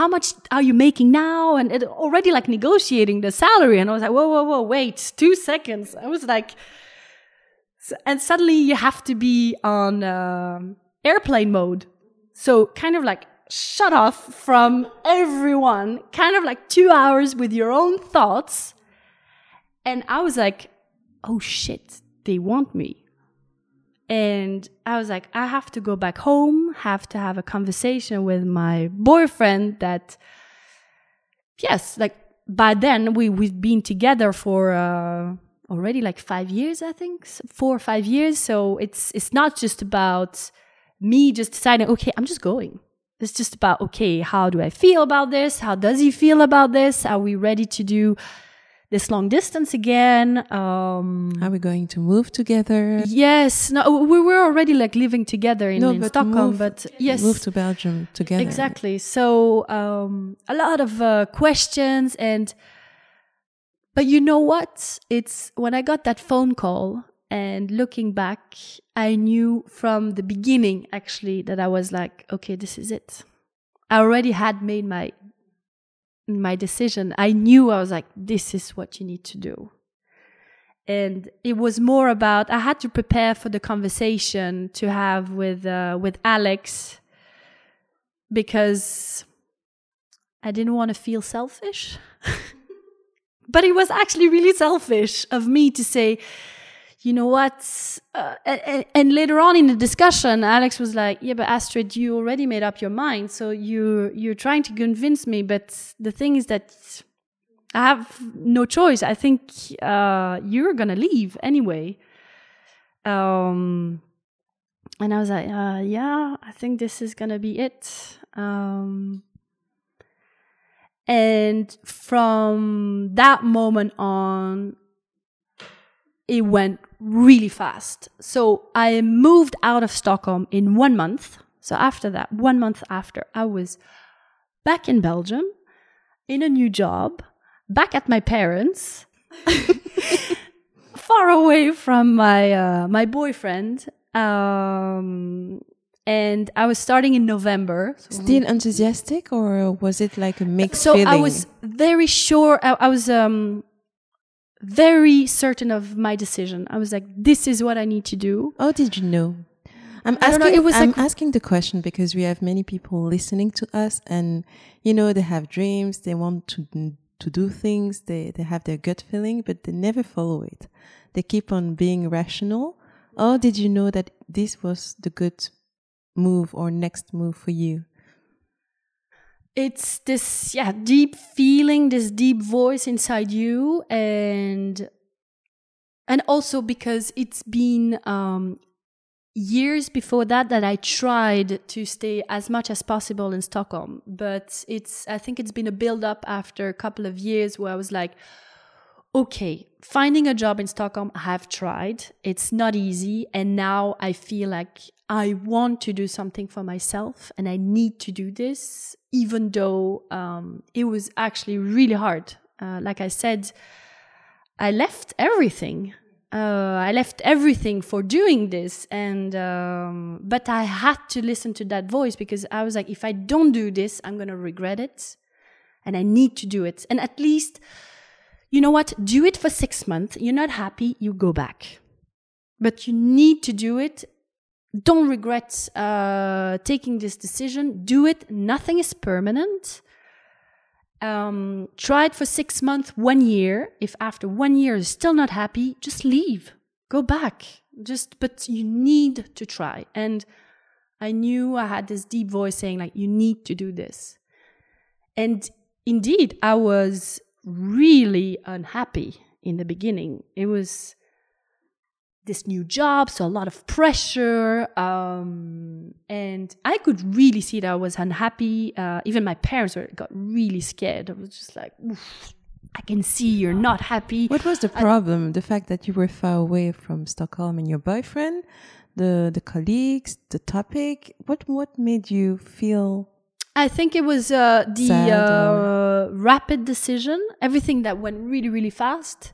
how much are you making now? And it already like negotiating the salary. And I was like, whoa, whoa, whoa, wait, two seconds. I was like, and suddenly you have to be on, um airplane mode. So kind of like shut off from everyone, kind of like two hours with your own thoughts. And I was like, oh shit, they want me. And I was like, I have to go back home, have to have a conversation with my boyfriend that, yes, like by then we, we've been together for, uh, already like five years, I think, four or five years. So it's, it's not just about me just deciding, okay, I'm just going. It's just about, okay, how do I feel about this? How does he feel about this? Are we ready to do this long distance again? Um, Are we going to move together? yes. No, we were already like living together in, No, in but Stockholm, move- but yes. Move to Belgium together. Exactly. So um, a lot of uh, questions and, but you know what? It's when I got that phone call and looking back, I knew from the beginning actually that I was like, okay, this is it. I already had made my my decision. I knew I was like, this is what you need to do. And it was more about I had to prepare for the conversation to have with uh, with Alex because I didn't want to feel selfish. but it was actually really selfish of me to say, you know what? Uh, and, and, later on in the discussion, Alex was like, "Yeah, but Astrid, you already made up your mind, so you you're trying to convince me. But the thing is that I have no choice. I think uh, you're gonna leave anyway." Um, and I was like, uh, "Yeah, I think this is gonna be it." Um, and from that moment on, it went really fast. So I moved out of Stockholm in one month. So after that, one month after, I was back in Belgium in a new job, back at my parents, far away from my uh, my boyfriend. Um, and I was starting in November. So Still enthusiastic, or was it like a mixed so feeling? I was very sure. I, I was um, very certain of my decision. I was like, this is what I need to do. How did you know? I'm asking, know, it was I'm like, asking the question because we have many people listening to us and, you know, they have dreams, they want to, to do things, they, they have their gut feeling, but they never follow it. They keep on being rational. Or did you know that this was the good move or next move for you? It's this yeah deep feeling this deep voice inside you and and also because it's been um, years before that that I tried to stay as much as possible in Stockholm. But it's I think it's been a build up after a couple of years where I was like, okay, finding a job in Stockholm, I have tried. It's not easy. And now I feel like I want to do something for myself and I need to do this, even though um, it was actually really hard. Uh, like I said, I left everything. Uh, I left everything for doing this, and um, but I had to listen to that voice because I was like, if I don't do this, I'm gonna regret it, and I need to do it. And at least you know what? Do it for six months. You're not happy, you go back. But you need to do it. Don't regret uh, taking this decision. Do it. Nothing is permanent. Um, try it for six months, one year. If after one year you're still not happy, just leave. Go back. Just, but you need to try. And I knew I had this deep voice saying, like, you need to do this. And indeed, I was really unhappy in the beginning. It was this new job, so a lot of pressure. Um, and I could really see that I was unhappy. Uh, even my parents were, got really scared. I was just like, I can see you're not happy. What was the problem? I, the fact that you were far away from Stockholm and your boyfriend, the the colleagues, the topic. What what made you feel I think it was uh, the uh, rapid decision, everything that went really, really fast.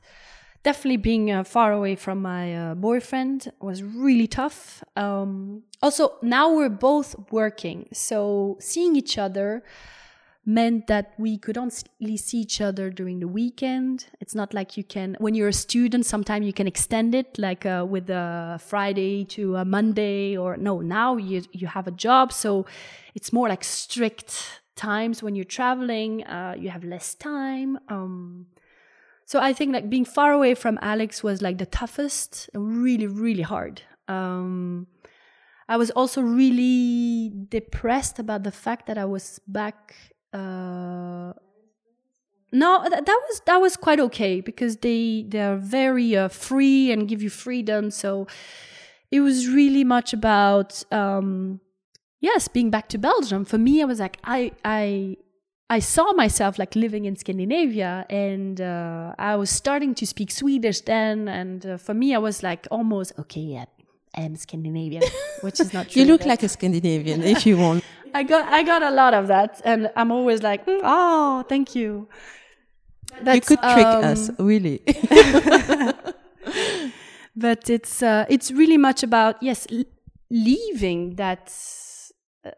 Definitely being uh, far away from my uh, boyfriend was really tough. Um, also, now we're both working, so seeing each other meant that we could only see each other during the weekend. It's not like you can, when you're a student, sometimes you can extend it, like uh, with a Friday to a Monday, or no, now you, you have a job. So it's more like strict times when you're traveling, uh, you have less time. Um, so I think like being far away from Alex was like the toughest, really, really hard. Um, I was also really depressed about the fact that I was back uh, no, that, that was that was quite okay because they they are very uh, free and give you freedom. So it was really much about um, yes, being back to Belgium. For me, I was like I I I saw myself like living in Scandinavia, and uh, I was starting to speak Swedish then. And uh, for me, I was like almost okay, yeah, I'm Scandinavian, which is not true. you look like a Scandinavian if you want. I got I got a lot of that, and I'm always like, mm, oh, thank you. That's, you could trick um, us, really. but it's uh, it's really much about yes, leaving that. Uh,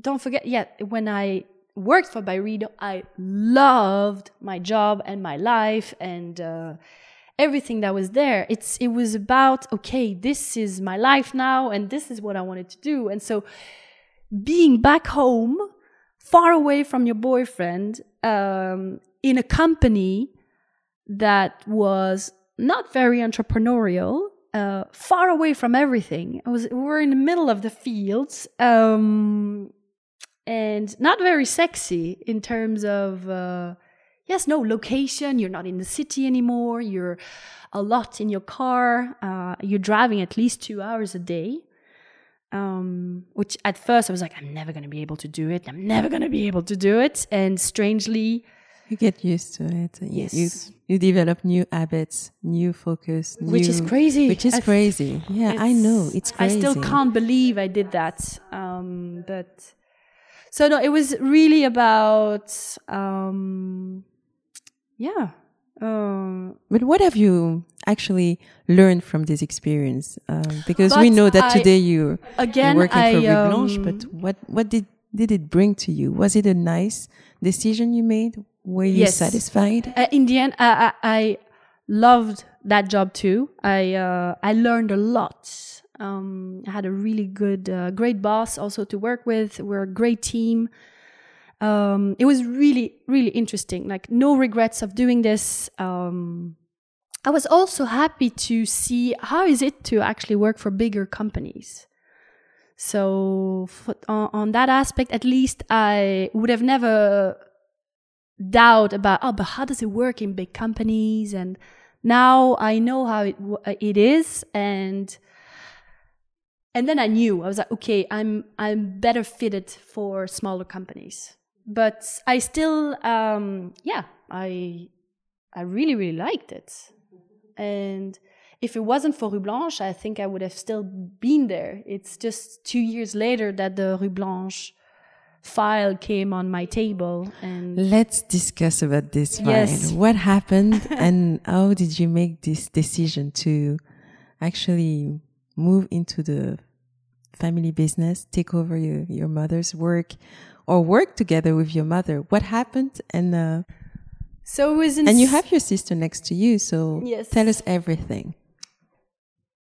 don't forget, yeah, when I worked for Byredo, I loved my job and my life and. Uh, everything that was there it's it was about okay this is my life now and this is what i wanted to do and so being back home, far away from your boyfriend, um, in a company that was not very entrepreneurial, uh, far away from everything. I was we were in the middle of the fields, um, and not very sexy in terms of uh, yes, no location. You're not in the city anymore. You're a lot in your car. Uh, you're driving at least two hours a day. Um, which at first I was like, I'm never going to be able to do it. I'm never going to be able to do it. And strangely, you get used to it. Yes. You, you develop new habits, new focus, new, which is crazy. Which is I- crazy. Yeah, I know. It's crazy. I still can't believe I did that. Um, but so no, it was really about um, yeah. Um, But what have you actually learned from this experience? Um, because we know that I- today you again, you're working I, for Rue Blanche, um, but what what did did it bring to you? Was it a nice decision you made? Were you Yes. satisfied? uh, in the end, I, I, I loved that job too. I uh, I learned a lot. Um, I had a really good, uh, great boss also to work with. We're a great team. Um, it was really, really interesting. Like no regrets of doing this. Um, I was also happy to see how is it to actually work for bigger companies. So for, on, on that aspect, at least I would have never doubt about oh but how does it work in big companies and now i know how it it is and and then i knew i was like okay i'm i'm better fitted for smaller companies but i still um yeah i i really really liked it and if it wasn't for Rue Blanche, I think I would have still been there. It's just two years later that the Rue Blanche file came on my table, and Let's discuss about this file. Yes. What happened and how did you make this decision to actually move into the family business, take over your, your mother's work or work together with your mother? What happened? And, uh, so it was in and you have your sister next to you. So Yes. tell us everything.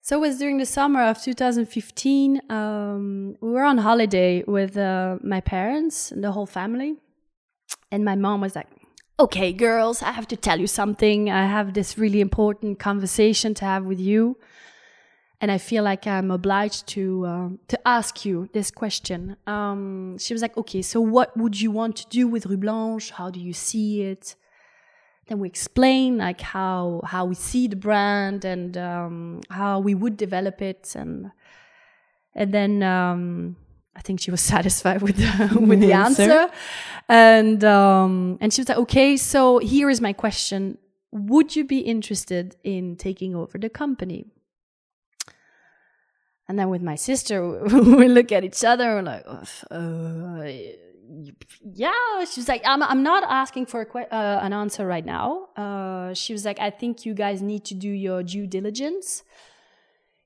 So it was during the summer of 2015. Um, we were on holiday with uh, my parents and the whole family. And my mom was like, okay, girls, I have to tell you something. I have this really important conversation to have with you. And I feel like I'm obliged to uh, to ask you this question. Um, she was like, "Okay, so what would you want to do with Rue Blanche? How do you see it?" then we explain like how how we see the brand and um, how we would develop it and and then um, I think she was satisfied with the, with the Answer. answer and um, and she was like okay so here is my question would you be interested in taking over the company and then with my sister we look at each other we're like uh, yeah. She was like i'm, I'm not asking for a que- uh, an answer right now. Uh, she was like i think you guys need to do your due diligence.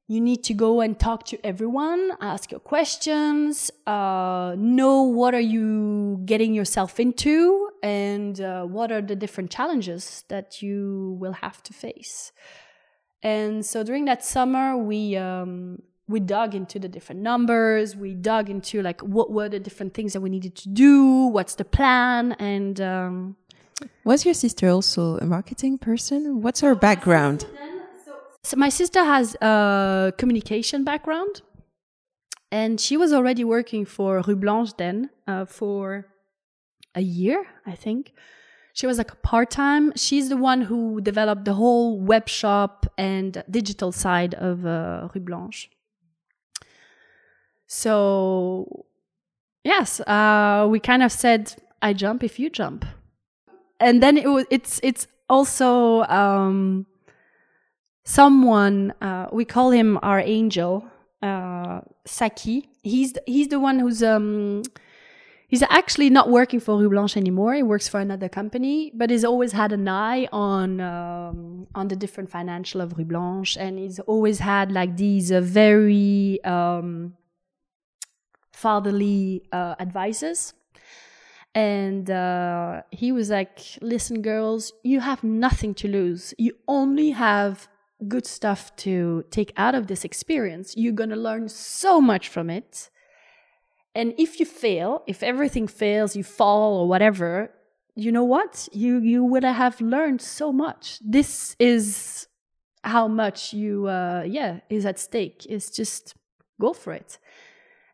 You need to go and talk to everyone ask your questions uh, know what are you getting yourself into and uh, what are the different challenges that you will have to face. And so during that summer we um, we dug into the different numbers we dug into like what were the different things that we needed to do what's the plan and um, Was your sister also a marketing person? What's her background? so my sister has a communication background and she was already working for rue blanche then uh, for a year i think she was like part-time she's the one who developed the whole web shop and digital side of uh, rue blanche so yes uh, we kind of said i jump if you jump. And then it was it's it's also um, someone uh, we call him our angel uh, saki. He's he's the one who's um he's actually not working for rue blanche anymore. He works for another company but he's always had an eye on um, on the different financial of rue blanche. And he's always had like these uh, very um, fatherly uh, advices. And uh, he was like listen girls you have nothing to lose. You only have good stuff to take out of this experience. You're going to learn so much from it. And if you fail if everything fails you fall or whatever you know what? You you would have learned so much. This is how much you uh, yeah is at stake. It's just go for it.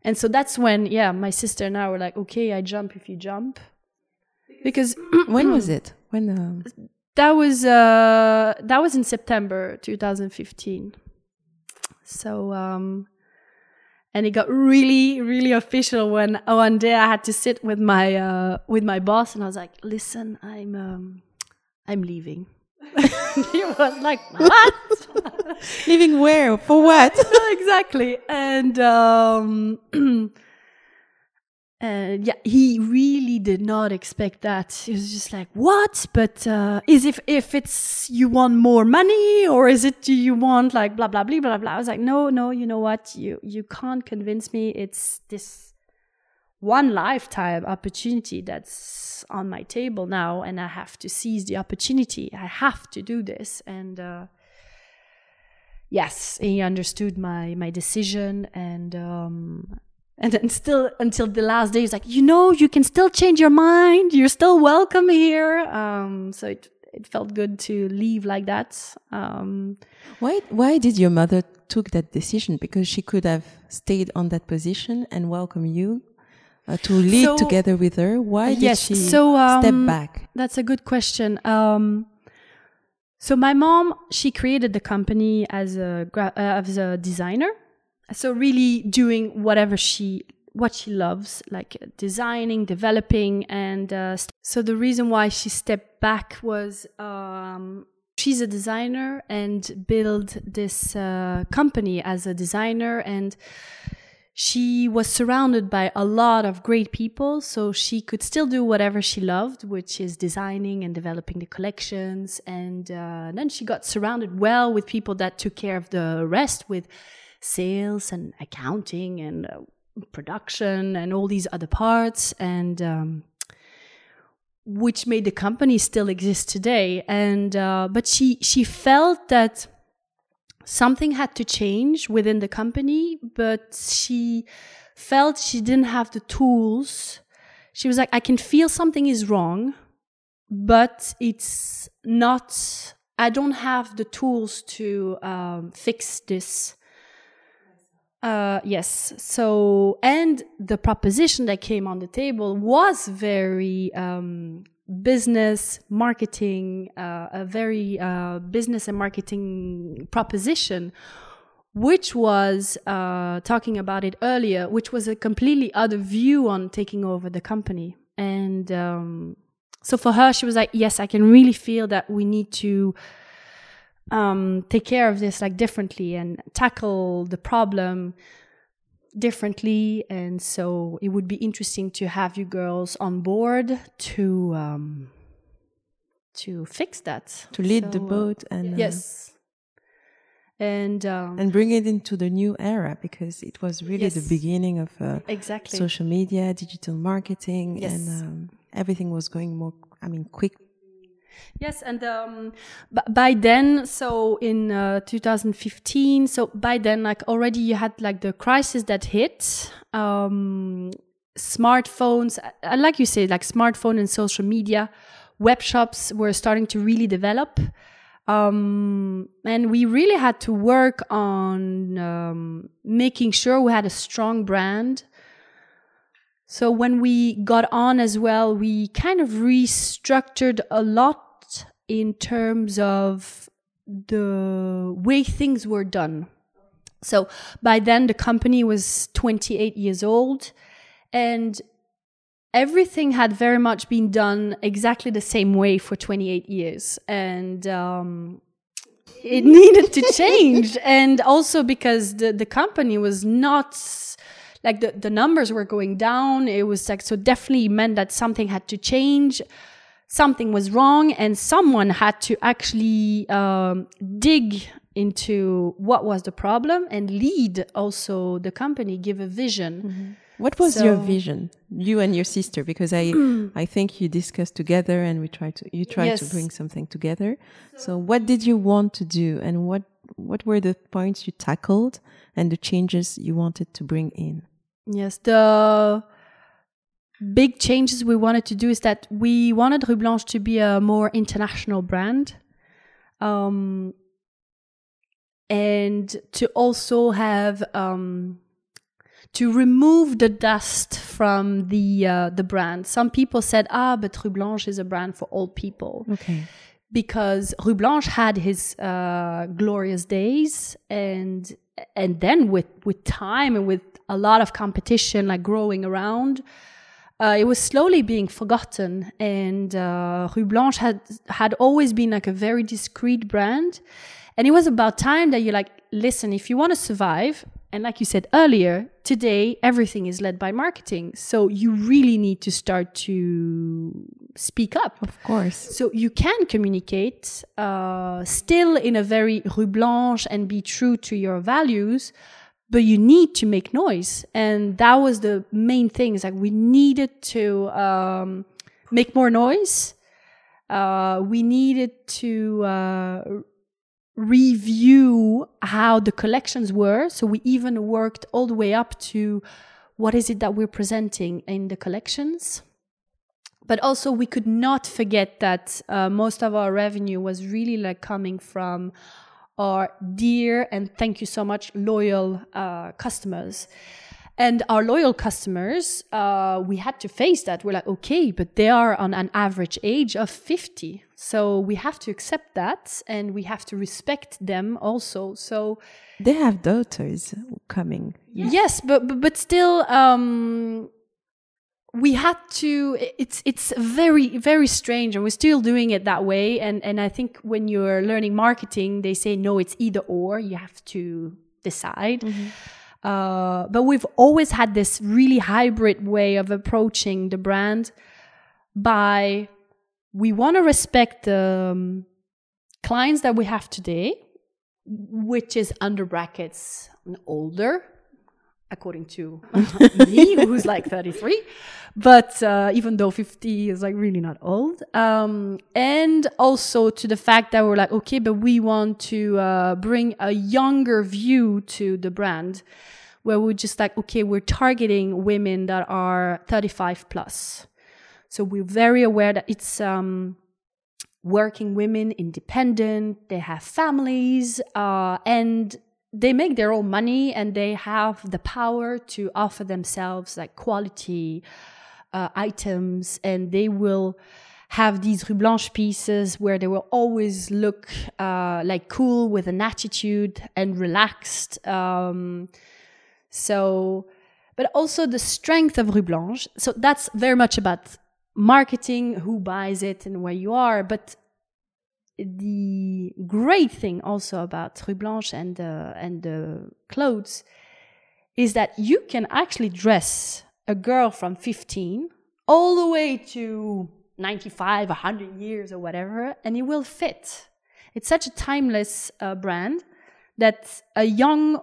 And so that's when yeah, my sister and I were like, okay, I jump if you jump, because when was it? When um, that was uh, that was in September 2015. So um, and it got really really official when one day I had to sit with my uh, with my boss and I was like, listen, I'm um, I'm leaving. he was like, what? leaving where? For what? exactly. And um, and yeah, he really did not expect that. He was just like, "What? But uh, is if if it's you want more money, or is it do you want like blah blah blah blah blah?" I was like, "No, no. You know what? You you can't convince me. It's this one lifetime opportunity that's on my table now, and I have to seize the opportunity. I have to do this." And uh, yes, he understood my my decision, and um, and then still until the last day, he's like, you know, you can still change your mind. You're still welcome here. Um, so it it felt good to leave like that. Um, why why did your mother took that decision? Because she could have stayed on that position and welcome you uh, to lead So- together with her. Why did yes. she so um, step back? That's a good question. Um, so my mom, she created the company as a uh, as a designer. So really doing whatever she what she loves, like designing, developing, and uh, so the reason why she stepped back was um, she's a designer and built this uh, company as a designer and she was surrounded by a lot of great people, so she could still do whatever she loved, which is designing and developing the collections. And uh, then she got surrounded well with people that took care of the rest, with sales and accounting and uh, production and all these other parts, and um, which made the company still exist today. And uh, but she she felt that something had to change within the company, but she felt she didn't have the tools. She was like, I can feel something is wrong, but it's not, I don't have the tools to um, fix this. Uh, yes. So, and the proposition that came on the table was very um, business marketing, uh, a very uh, business and marketing proposition, which was uh, talking about it earlier, which was a completely other view on taking over the company. And um, so for her, she was like, "Yes, I can really feel that we need to." um, take care of this like differently and tackle the problem differently. And so it would be interesting to have you girls on board to um, to fix that, To lead the So, uh, boat and uh, yes, and um, and bring it into the new era because it was really the beginning of uh, exactly social media, digital marketing, Yes. and um, everything was going more. I mean, quick. Yes, and um, by then, so in uh, 2015, so by then, like already you had like the crisis that hit. Um, smartphones, like you say, like smartphone and social media, web shops were starting to really develop. Um, and we really had to work on um, making sure we had a strong brand. So when we got on as well, we kind of restructured a lot in terms of the way things were done. So by then the company was 28 years old and everything had very much been done exactly the same way for 28 years. And, um, it needed to change. and also because the, the company was not like the, the numbers were going down. It was like, so definitely meant that something had to change. Something was wrong and someone had to actually um, dig into what was the problem and lead also the company, give a vision. What was your vision, you and your sister? Because I, I think you discussed together, and we tried to you tried to bring something together. So, what did you want to do, and what what were the points you tackled, and the changes you wanted to bring in? Yes, the big changes we wanted to do is that we wanted Rue Blanche to be a more international brand. Um, and to also have um, to remove the dust from the uh, the brand. Some people said, "Ah, but Rue Blanche is a brand for old people." Okay. Because Rue Blanche had his uh, glorious days, and and then with with time and with a lot of competition, like growing around, uh, it was slowly being forgotten. And uh, Rue Blanche had had always been like a very discreet brand, and it was about time that you like listen. If you want to survive, and like you said earlier, today everything is led by marketing, so you really need to start to speak up. Of course. So you can communicate uh, still in a very Rue Blanche and be true to your values, but you need to make noise. And that was the main thing is like we needed to um, make more noise. Uh, we needed to uh, review how the collections were. So we even worked all the way up to what is it that we're presenting in the collections. But also we could not forget that uh, most of our revenue was really like coming from our dear and thank you so much loyal uh, customers. And our loyal customers, uh, we had to face that. We're like, okay, but they are on an average age of 50. So we have to accept that and we have to respect them also. So they have daughters coming. Yes, but, but, but still, um, we had to it's it's very very strange and we're still doing it that way and and i think when you're learning marketing they say no it's either or you have to decide mm-hmm. uh, but we've always had this really hybrid way of approaching the brand by we want to respect the um, clients that we have today which is under brackets older according to me, who's like 33. But uh, even though 50 is like really not old. Um, and also to the fact that we're like, okay, but we want to uh, bring a younger view to the brand where we're just like, okay, we're targeting women that are 35 plus. So we're very aware that it's, um, working women, independent, they have families, uh, and they make their own money and they have the power to offer themselves like quality uh, items. And they will have these rue blanche pieces where they will always look uh, like cool with an attitude and relaxed. Um, so but also the strength of rue blanche. So that's very much about marketing who buys it and where you are. But the great thing also about Rue Blanche and the, and the clothes is that you can actually dress a girl from 15 all the way to 95, 100 years or whatever, and it will fit. It's such a timeless uh, brand that a young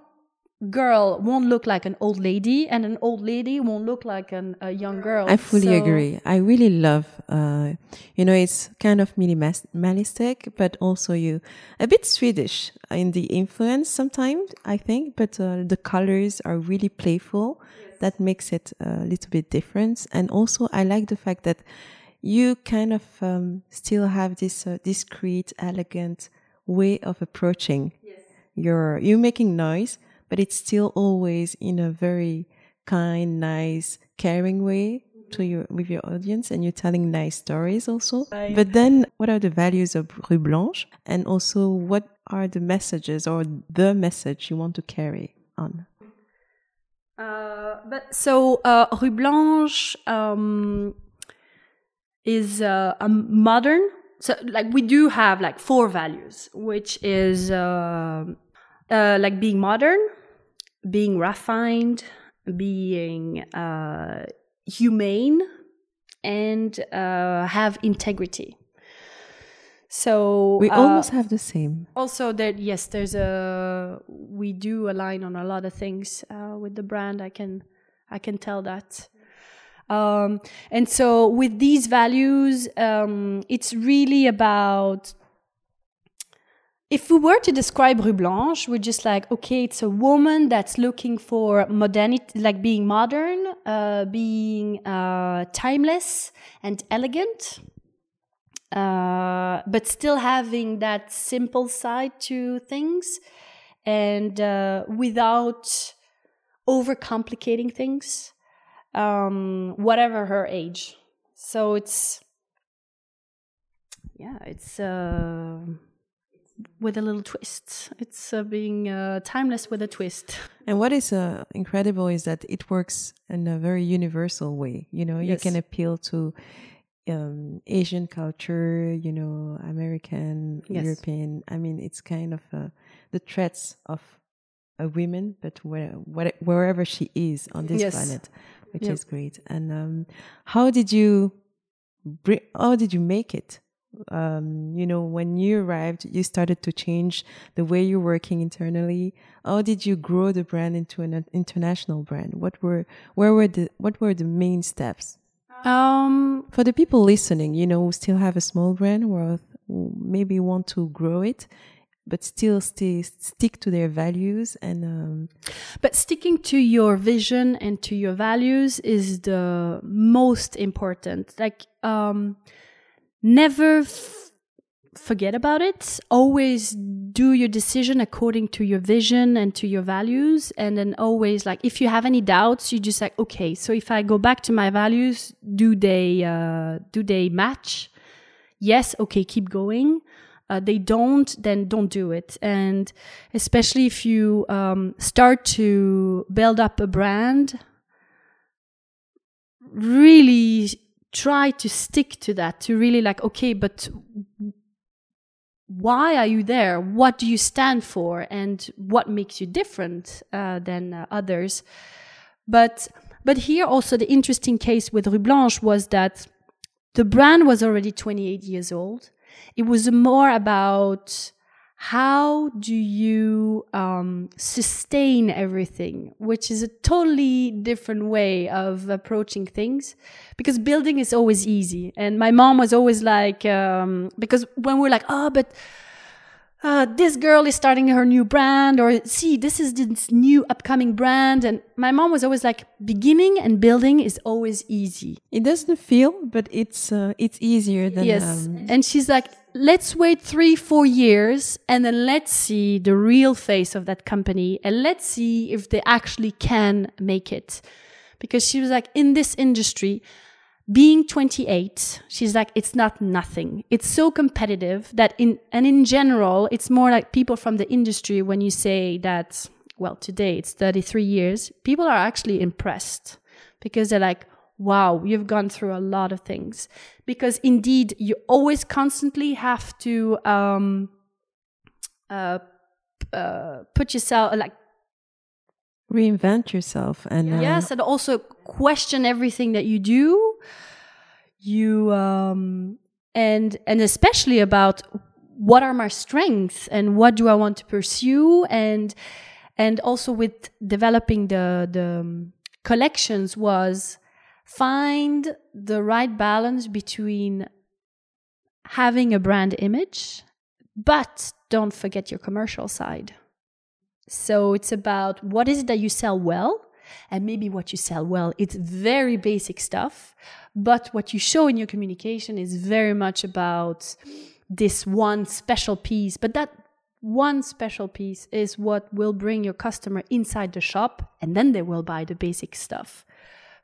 girl won't look like an old lady and an old lady won't look like an, a young girl. I fully so agree. I really love, uh, you know, it's kind of minimalistic, but also you a bit Swedish in the influence sometimes, I think, but uh, the colors are really playful. Yes. That makes it a little bit different. And also I like the fact that you kind of um, still have this uh, discreet, elegant way of approaching yes. your, you making noise, but it's still always in a very kind, nice, caring way to your with your audience and you're telling nice stories also. Right. But then what are the values of Rue Blanche and also what are the messages or the message you want to carry on? Uh, but so uh, Rue Blanche um, is uh, a modern. So like we do have like four values, which is uh, uh, like being modern, being refined, being uh, humane, and uh, have integrity. So we uh, almost have the same. Also, that yes, there's a we do align on a lot of things uh, with the brand. I can I can tell that. Um, and so with these values, um, it's really about if we were to describe Rue Blanche, we're just like, okay, it's a woman that's looking for modernity, like being modern, uh, being uh, timeless and elegant, uh, but still having that simple side to things. and uh, without overcomplicating things, um, whatever her age. So it's yeah, it's uh, with a little twist. It's uh, being uh, timeless with a twist. And what is uh, incredible is that it works in a very universal way. You know, you can appeal to um, Asian culture, you know, American, Yes. European. I mean, it's kind of uh, the threats of a woman, but where, where, wherever she is on this Yes. planet, which Yep. is great. And um, how did you, how did you make it? Um, you know, when you arrived, you started to change the way you're working internally. How did you grow the brand into an international brand? What were, where were the, what were the main steps Um, for the people listening? You know, who still have a small brand, or maybe want to grow it, but still stay stick to their values and um, But sticking to your vision and to your values is the most important. Like, um, never f- forget about it. Always do your decision according to your vision and to your values. And then always, like, if you have any doubts, you just like, okay, so if I go back to my values, do they, uh, do they match? Yes. Okay. Keep going. Uh, they don't, then don't do it. And especially if you um, start to build up a brand, really try to stick to that. To really like, okay, but why are you there? What do you stand for? And what makes you different uh, than uh, others? But but here also the interesting case with Rue Blanche was that the brand was already 28 years old. It was more about how do you um, sustain everything, which is a totally different way of approaching things. Because building is always easy, and my mom was always like, um, because when we're like, oh, but uh, this girl is starting her new brand, or see, this is this new upcoming brand, and my mom was always like, beginning and building is always easy. it doesn't feel, but it's uh, it's easier than Yes. um, and she's like, let's wait three, four years and then let's see the real face of that company and let's see if they actually can make it. Because she was like, in this industry, being 28, she's like, it's not nothing. It's so competitive that in, and in general, it's more like people from the industry when you say that, well, today it's 33 years, people are actually impressed because they're like, wow, you've gone through a lot of things. Because indeed, you always constantly have to um, uh, uh, put yourself like reinvent yourself and uh, yes, and also question everything that you do. You um, and and especially about what are my strengths and what do I want to pursue and and also with developing the the um, collections was find the right balance between having a brand image but don't forget your commercial side. So it's about what is it that you sell well and maybe what you sell well it's very basic stuff but what you show in your communication is very much about this one special piece but that one special piece is what will bring your customer inside the shop and then they will buy the basic stuff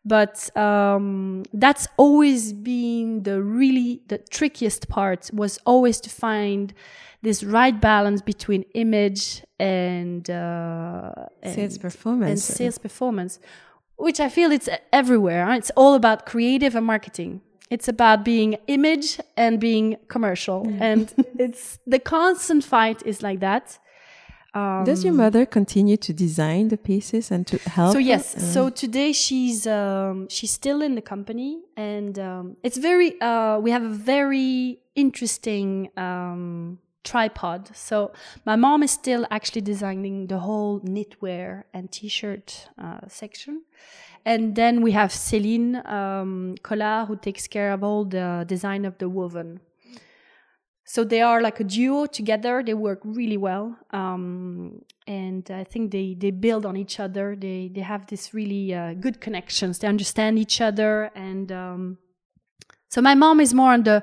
but um, that's always been the really the trickiest part was always to find this right balance between image and uh, sales performance. and sales performance which i feel it's everywhere huh? it's all about creative and marketing. It's about being image and being commercial. And it's the constant fight is like that um, Does your mother continue to design the pieces and to help? so yes. Uh, so today she's um, she's still in the company and um, it's very uh, we have a very interesting um, tripod. So my mom is still actually designing the whole knitwear and t-shirt uh, section. And then we have Celine um, Collard who takes care of all the design of the woven so they are like a duo together they work really well um, and i think they they build on each other they they have this really uh, good connections they understand each other and um, so my mom is more on the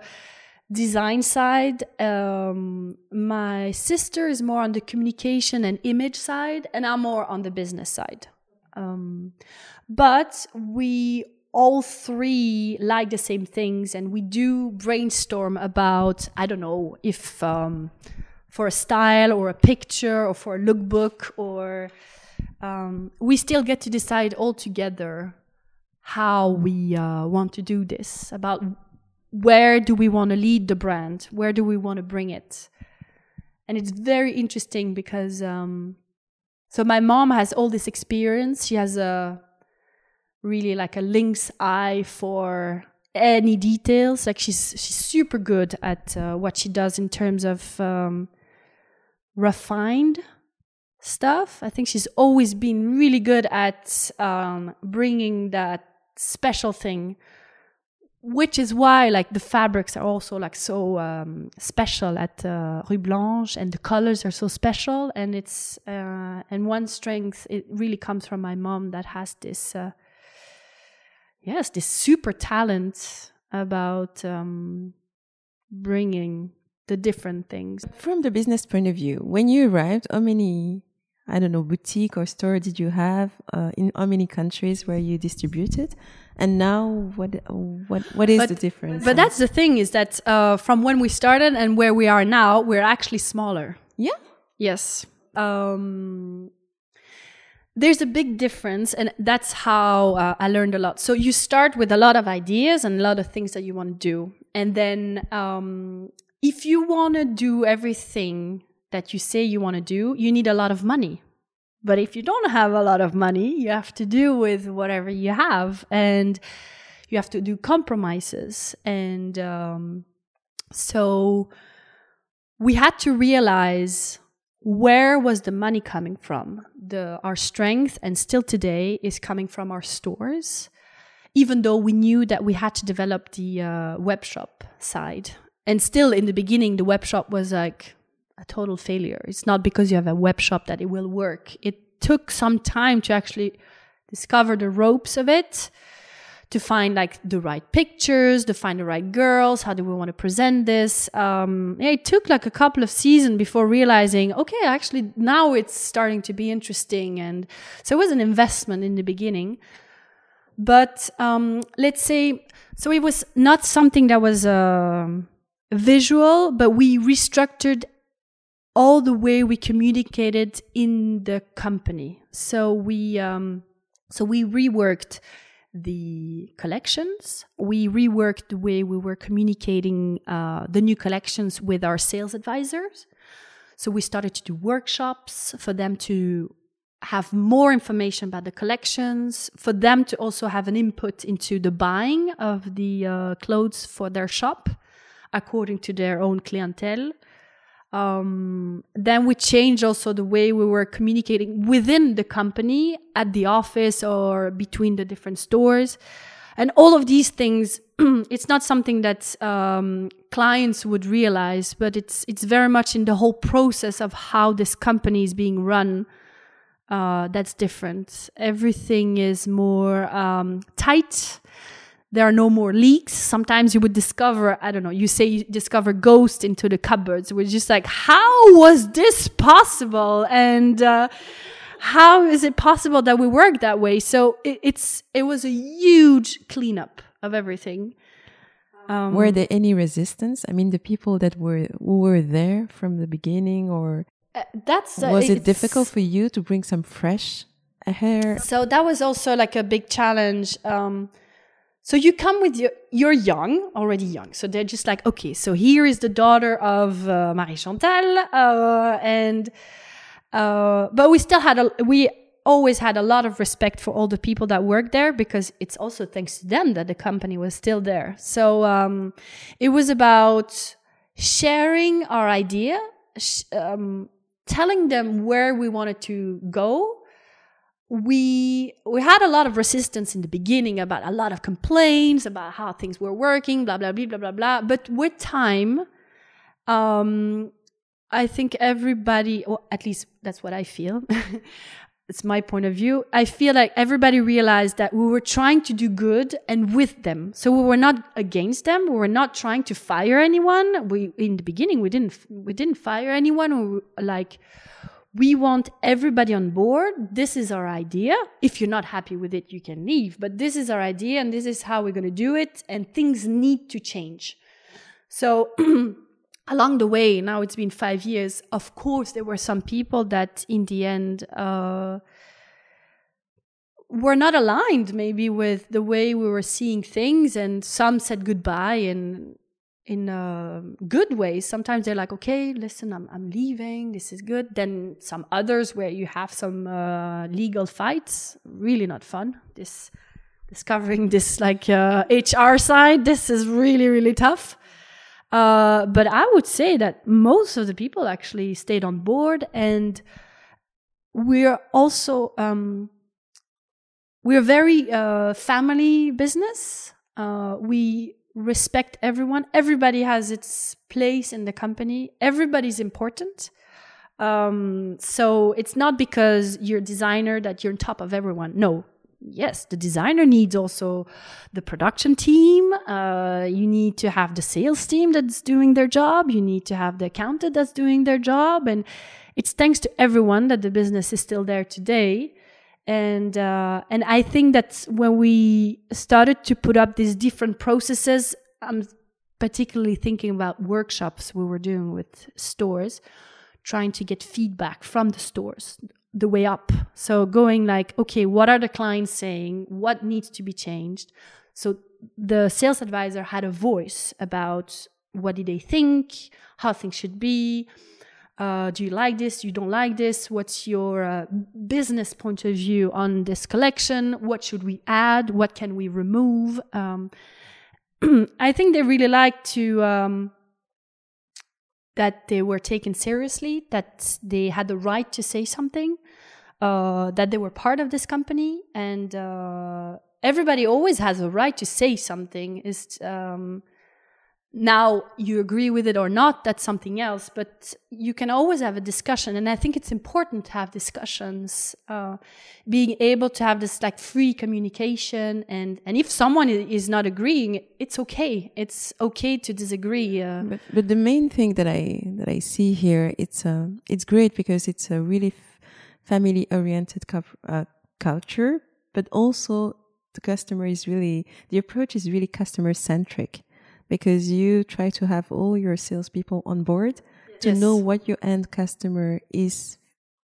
design side. Um, my sister is more on the communication and image side, and I'm more on the business side. Um, but we all three like the same things, and we do brainstorm about I don't know if um, for a style or a picture or for a lookbook or um, we still get to decide all together how we uh, want to do this about where do we want to lead the brand where do we want to bring it. And it's very interesting because um, so my mom has all this experience. She has a really like a lynx eye for any details. Like she's she's super good at uh, what she does in terms of um, refined stuff. I think she's always been really good at um, bringing that special thing which is why like the fabrics are also like so um, special at uh, Rue Blanche and the colors are so special. And it's uh, and one strength it really comes from my mom that has this uh, yes this super talent about um, bringing the different things from the business point of view when you arrived how many I don't know, boutique or store did you have uh, in how many countries where you distributed? And now, what what what is but, the difference? But that's the thing is that uh, from when we started and where we are now, we're actually smaller. Yeah. Yes. Um, there's a big difference, and that's how uh, I learned a lot. So you start with a lot of ideas and a lot of things that you want to do, and then um, if you want to do everything that you say you want to do, you need a lot of money. But if you don't have a lot of money, you have to do with whatever you have, and you have to do compromises. And um, so we had to realize where was the money coming from. The our strength, and still today, is coming from our stores. Even though we knew that we had to develop the uh, web shop side, and still in the beginning, the web shop was like a total failure. It's not because you have a web shop that it will work. It took some time to actually discover the ropes of it, to find like the right pictures, to find the right girls. How do we want to present this? Um, yeah, it took like a couple of seasons before realizing, okay, actually now it's starting to be interesting. And so it was an investment in the beginning. But um, let's say, so it was not something that was uh, visual, but we restructured all the way we communicated in the company. So we um, so we reworked the collections. We reworked the way we were communicating uh, the new collections with our sales advisors. So we started to do workshops for them to have more information about the collections, for them to also have an input into the buying of the uh, clothes for their shop according to their own clientele. Um, then we changed also the way we were communicating within the company, at the office, or between the different stores. And all of these things, it's not something that um, clients would realize, but it's it's very much in the whole process of how this company is being run. Uh, that's different. Everything is more um, tight there are no more leaks. Sometimes you would discover, I don't know, you say you discover ghosts into the cupboards. We're just like, how was this possible? And uh, how is it possible that we work that way? So it, it's it was a huge cleanup of everything. Um, were there any resistance? I mean, the people that were who were there from the beginning, or uh, that's uh, was it difficult for you to bring some fresh hair? So that was also like a big challenge. Um, so you come with your, you're young, already young. So they're just like, okay, so here is the daughter of uh, Marie Chantal, uh, and uh, but we still had a we always had a lot of respect for all the people that worked there because it's also thanks to them that the company was still there. So um, it was about sharing our idea, um, telling them where we wanted to go we we had a lot of resistance in the beginning about a lot of complaints about how things were working blah blah blah blah blah blah but with time um i think everybody or at least that's what i feel it's my point of view. I feel like everybody realized that we were trying to do good and with them. So we were not against them. We were not trying to fire anyone. We, in the beginning, we didn't, we didn't fire anyone. We like, we want everybody on board. This is our idea. If you're not happy with it, you can leave. But this is our idea and this is how we're going to do it. And things need to change. So along the way, now it's been five years, of course, there were some people that in the end uh, were not aligned maybe with the way we were seeing things, and some said goodbye in in a good way. Sometimes they're like, okay, listen, I'm, I'm leaving. This is good. Then some others where you have some uh, legal fights, really not fun. This discovering this like uh, HR side, this is really, really tough. Uh, but I would say that most of the people actually stayed on board, and we're also um, we're very uh, family business. Uh, we respect everyone. Everybody has its place in the company. Everybody's important. Um, so it's not because you're a designer that you're on top of everyone. No, yes, the designer needs also the production team. Uh, you need to have the sales team that's doing their job. You need to have the accountant that's doing their job. And it's thanks to everyone that the business is still there today. And uh, and I think that when we started to put up these different processes, I'm particularly thinking about workshops we were doing with stores, trying to get feedback from the stores the way up. So going like, okay, what are the clients saying? What needs to be changed? So the sales advisor had a voice about what did they think, how things should be. Uh, do you like this? You don't like this? What's your uh, business point of view on this collection? What should we add? What can we remove? Um, I think they really like to um, that they were taken seriously, that they had the right to say something, uh, that they were part of this company, and uh, everybody always has a right to say something. Is um, now you agree with it or not, that's something else, but you can always have a discussion. And I think it's important to have discussions, uh, being able to have this like free communication. And, and if someone is not agreeing, it's okay. It's okay to disagree. Uh, but, but the main thing that I, that I see here, it's, uh, it's great because it's a really family oriented uh, culture, but also the customer is really, the approach is really customer centric because you try to have all your salespeople on board yes. to know what your end customer is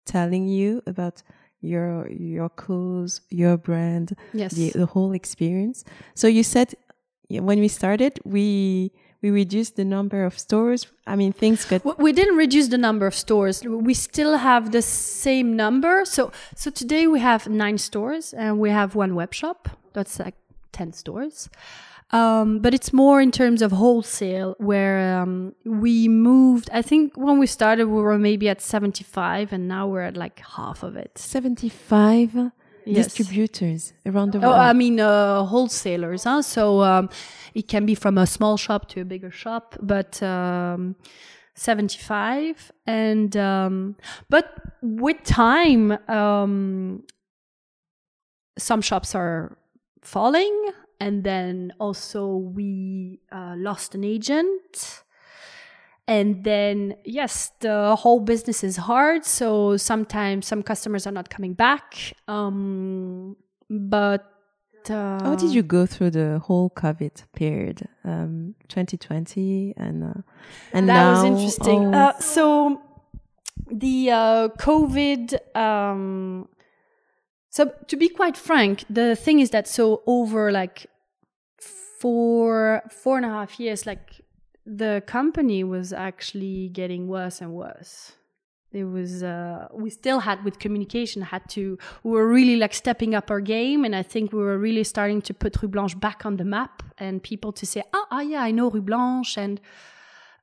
telling you about your your clothes, your brand, yes. the, the whole experience. So you said when we started, we we reduced the number of stores. I mean, things got. We didn't reduce the number of stores. We still have the same number. So so today we have nine stores and we have one web shop. That's like ten stores. Um, but it's more in terms of wholesale where um, we moved. I think when we started, we were maybe at 75 and now we're at like half of it. 75 yes. distributors around the world. Oh, I mean, uh, wholesalers. Huh? So um, it can be from a small shop to a bigger shop, but. Um, 75 and um, but with time um, some shops are falling and then also we uh, lost an agent. And then yes the whole business is hard so sometimes some customers are not coming back. Um, but uh, how did you go through the whole covid period? Um, 2020 and uh, and that now, was interesting. oh. uh, so the uh, covid um, so to be quite frank, the thing is that so over like four four and a half years, like the company was actually getting worse and worse. It was uh, we still had with communication had to we were really like stepping up our game, and I think we were really starting to put Rue Blanche back on the map, and people to say, ah, oh, yeah, I know Rue Blanche, and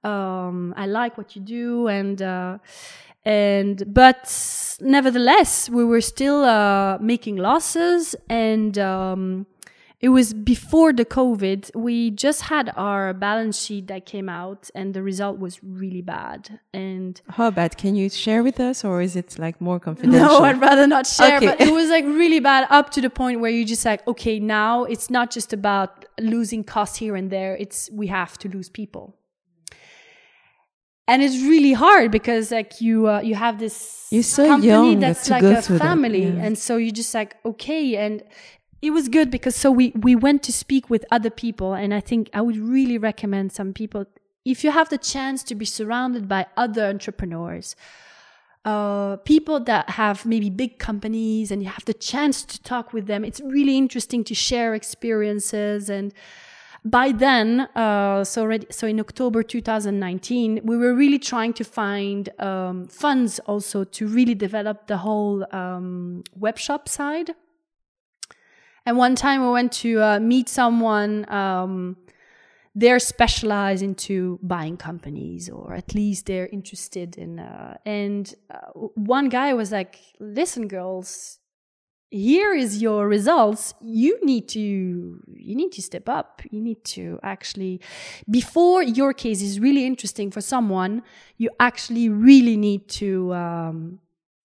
um, I like what you do, and uh, and but nevertheless we were still uh, making losses and um, it was before the COVID. We just had our balance sheet that came out, and the result was really bad. And how bad? Can you share with us, or is it like more confidential? No, I'd rather not share. Okay. But it was like really bad, up to the point where you just like, okay, now it's not just about losing costs here and there. It's we have to lose people and it's really hard because like you uh, you have this you're so company that's like a family. yeah. and so you just like okay. And it was good because so we we went to speak with other people. And i think i would really recommend some people if you have the chance to be surrounded by other entrepreneurs uh, people that have maybe big companies and you have the chance to talk with them it's really interesting to share experiences. And by then, uh, so already, so in October 2019, we were really trying to find um, funds also to really develop the whole um, web shop side. And one time we went to uh, meet someone. Um, they're specialized into buying companies, or at least they're interested in. Uh, and uh, one guy was like, "Listen, girls, here is your results. You need to you need to step up. You need to actually before your case is really interesting for someone you actually really need to um,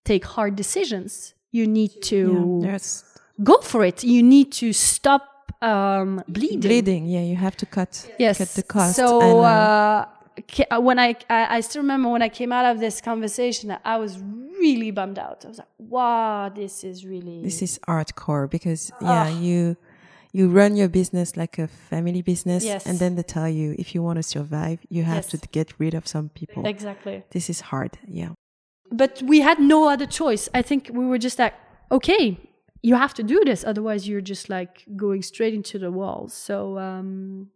take hard decisions. You need to yeah, go for it. You need to stop um, bleeding. Bleeding yeah you have to cut yes. cut the cost so and, uh, uh, when I, I still remember when I came out of this conversation, I was really bummed out. I was like, "Wow, this is really this is hardcore." Because yeah, you you run your business like a family business, yes. and then they tell you if you want to survive, you have yes. to get rid of some people. Exactly. This is hard. Yeah. But we had no other choice. I think we were just like, okay, you have to do this, otherwise you're just like going straight into the walls. So. Um,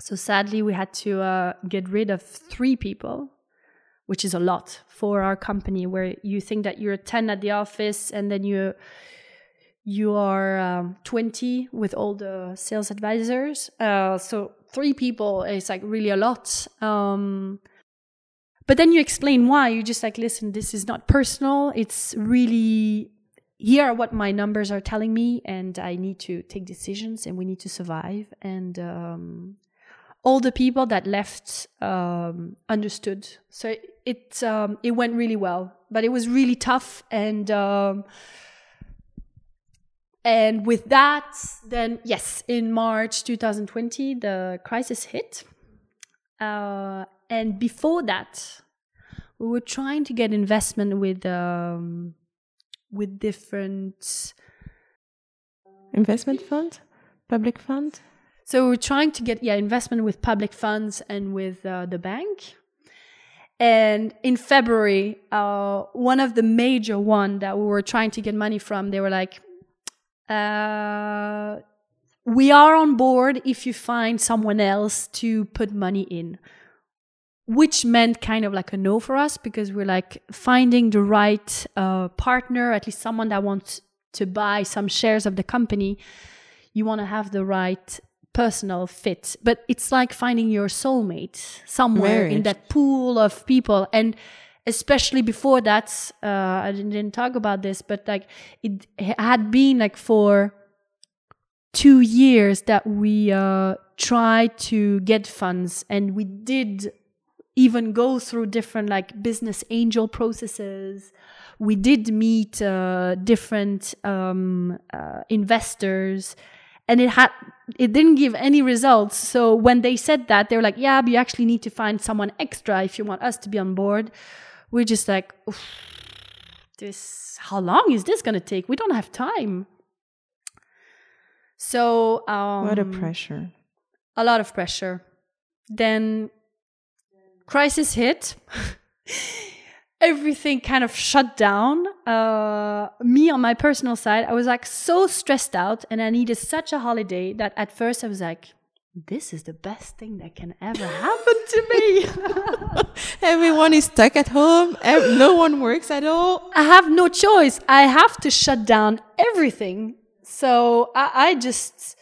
so sadly, we had to uh, get rid of three people, which is a lot for our company. Where you think that you're 10 at the office, and then you you are um, 20 with all the sales advisors. Uh, so three people is like really a lot. Um, but then you explain why. You just like, listen, this is not personal. It's really here are what my numbers are telling me, and I need to take decisions, and we need to survive. And um, all the people that left um, understood. So it um, it went really well, but it was really tough. And um, and with that, then yes, in March 2020, the crisis hit. Uh, and before that, we were trying to get investment with um, with different investment fund, public fund. So we're trying to get yeah investment with public funds and with uh, the bank. And in February, uh, one of the major one that we were trying to get money from, they were like, uh, "We are on board if you find someone else to put money in." Which meant kind of like a no for us because we're like finding the right uh, partner, at least someone that wants to buy some shares of the company. You want to have the right personal fit, but it's like finding your soulmate somewhere Marriage. in that pool of people. And especially before that, uh, I didn't talk about this, but like it had been like for two years that we uh, tried to get funds and we did even go through different like business angel processes we did meet uh, different um, uh, investors and it had it didn't give any results. So when they said that they were like yeah but you actually need to find someone extra if you want us to be on board. We're just like this how long is this going to take? We don't have time. So um, what a pressure. A lot of pressure. Then crisis hit everything kind of shut down. Uh, me on my personal side, I was like so stressed out and I needed such a holiday that at first I was like, this is the best thing that can ever happen to me. Everyone is stuck at home. No one works at all. I have no choice. I have to shut down everything. So I, I just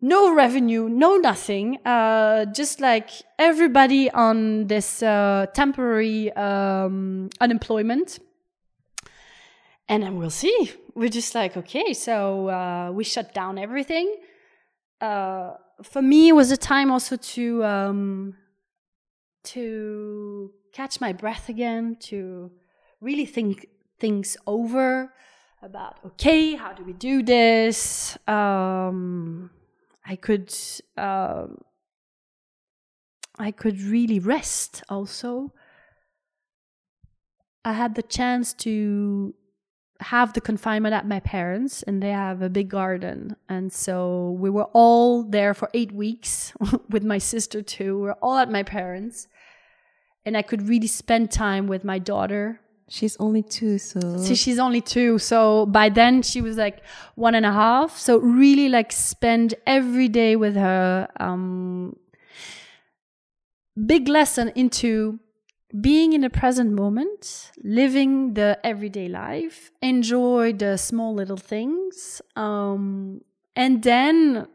no revenue, no nothing. Uh, just like everybody on this uh, temporary um, unemployment. and then we'll see. We're just like, okay, so uh, we shut down everything. Uh, for me, it was a time also to um, to catch my breath again, to really think things over about okay, how do we do this? Um, I could um, I could really rest also. I had the chance to have the confinement at my parents and they have a big garden. And so we were all there for 8 weeks with my sister too. We we're all at my parents. And I could really spend time with my daughter She's only two, so. so she's only two. So by then she was like one and a half. So really like spend every day with her. Um, big lesson into being in the present moment, living the everyday life, enjoy the small little things, um, and then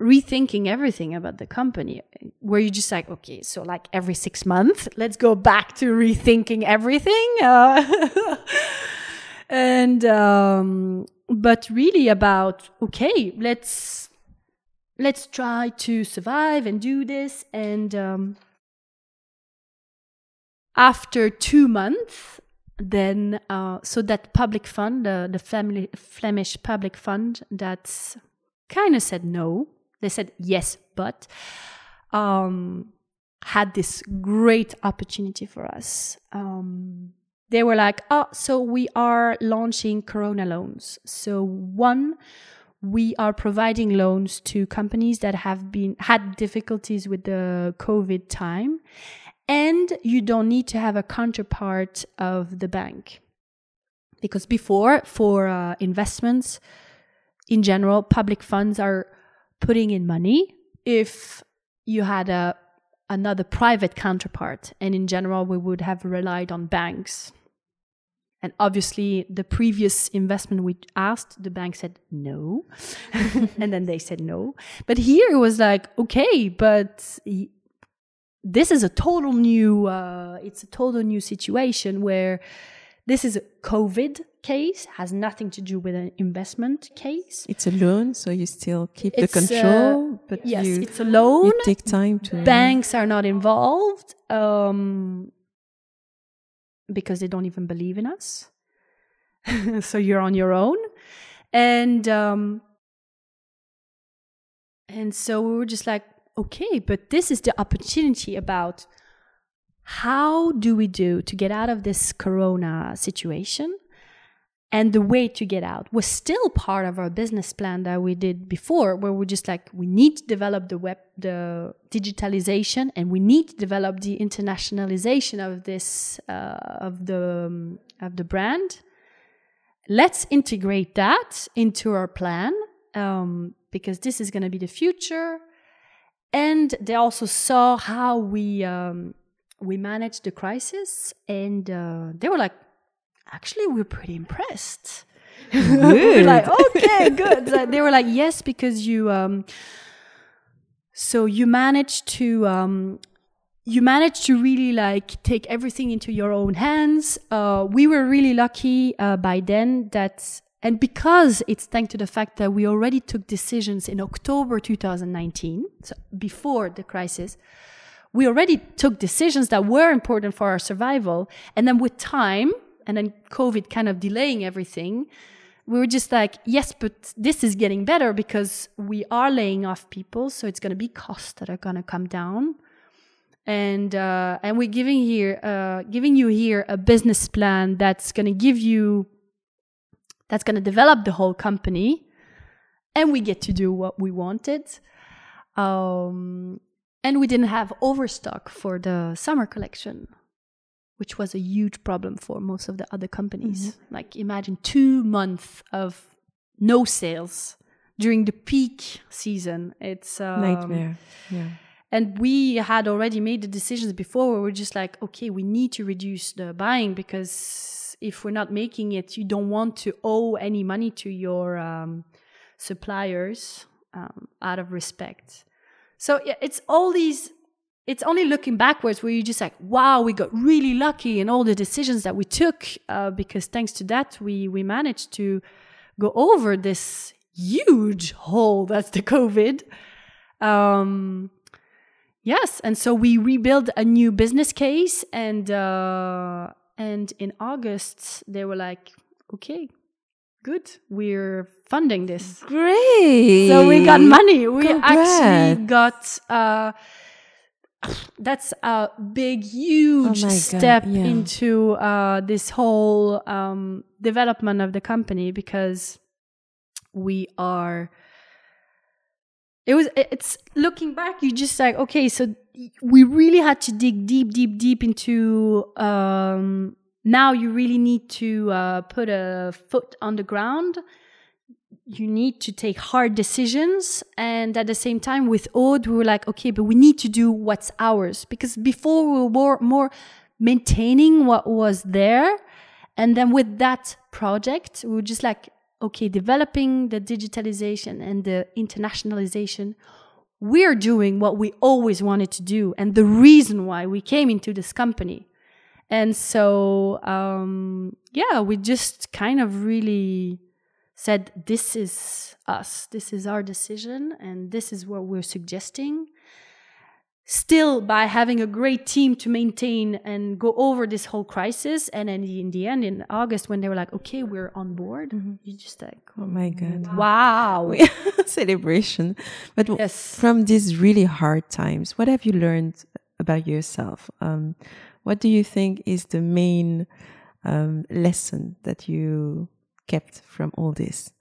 rethinking everything about the company where you just like okay so like every six months let's go back to rethinking everything. Uh, and um, but really about okay let's let's try to survive and do this. And um, after two months then uh, so that public fund the, the family flemish public fund that's kind of said no they said yes, but um, had this great opportunity for us. Um, they were like, oh, so we are launching Corona loans. So one, we are providing loans to companies that have been had difficulties with the COVID time, and you don't need to have a counterpart of the bank. Because before, for uh, investments in general, public funds are putting in money if you had a another private counterpart. And in general we would have relied on banks. And obviously the previous investment we asked the bank said no. And then they said no. But here it was like okay but this is a total new uh, it's a total new situation where this is a covid case has nothing to do with an investment case. It's a loan, so you still keep it's the control, a, but yes, you, it's a loan. You take time to. Banks are not involved um, because they don't even believe in us. so you're on your own, and um, and so we were just like, okay, but this is the opportunity about how do we do to get out of this corona situation? And the way to get out was still part of our business plan that we did before where we're just like we need to develop the web the digitalization and we need to develop the internationalization of this uh, of the um, of the brand. Let's integrate that into our plan um, because this is going to be the future. And they also saw how we um, we managed the crisis and uh, they were like actually we're pretty impressed. We're like okay good. They were like yes because you um so you managed to um you managed to really like take everything into your own hands. Uh we were really lucky uh, by then that and because it's thanks to the fact that we already took decisions in October 2019 so before the crisis we already took decisions that were important for our survival. And then with time and then COVID kind of delaying everything, we were just like, yes, but this is getting better because we are laying off people, so it's going to be costs that are going to come down, and uh, and we're giving here, uh, giving you here a business plan that's going to give you, that's going to develop the whole company, and we get to do what we wanted. Um, and we didn't have overstock for the summer collection which was a huge problem for most of the other companies. Mm-hmm. Like imagine two months of no sales during the peak season. It's um, nightmare. Yeah. And we had already made the decisions before where we're just like, okay, we need to reduce the buying because if we're not making it, you don't want to owe any money to your um, suppliers um, out of respect. So it's all these it's only looking backwards where you're just like, wow, we got really lucky in all the decisions that we took, uh, because thanks to that, we we managed to go over this huge hole that's the COVID. Um, yes, and so we rebuild a new business case, and uh, and in August they were like, okay, good, we're funding this. Great. So we got money. We Congrats. actually got. Uh, that's a big, huge Oh God, step yeah. into uh, this whole um, development of the company because we are. It was. It's looking back. You just like okay, so we really had to dig deep, deep, deep into. Um, now you really need to uh, put a foot on the ground. You need to take hard decisions. And at the same time with Aude we were like okay but we need to do what's ours. Because before we were more maintaining what was there. And then with that project we were just like okay developing the digitalization and the internationalization we're doing what we always wanted to do. And the reason why we came into this company and so um yeah we just kind of really said this is us this is our decision and this is what we're suggesting still by having a great team to maintain and go over this whole crisis and then in the end in august when they were like okay we're on board you just like oh my God. wow Celebration. But Yes. from these really hard times, what have you learned about yourself? Um, what do you think is the main um, lesson that you kept from all this?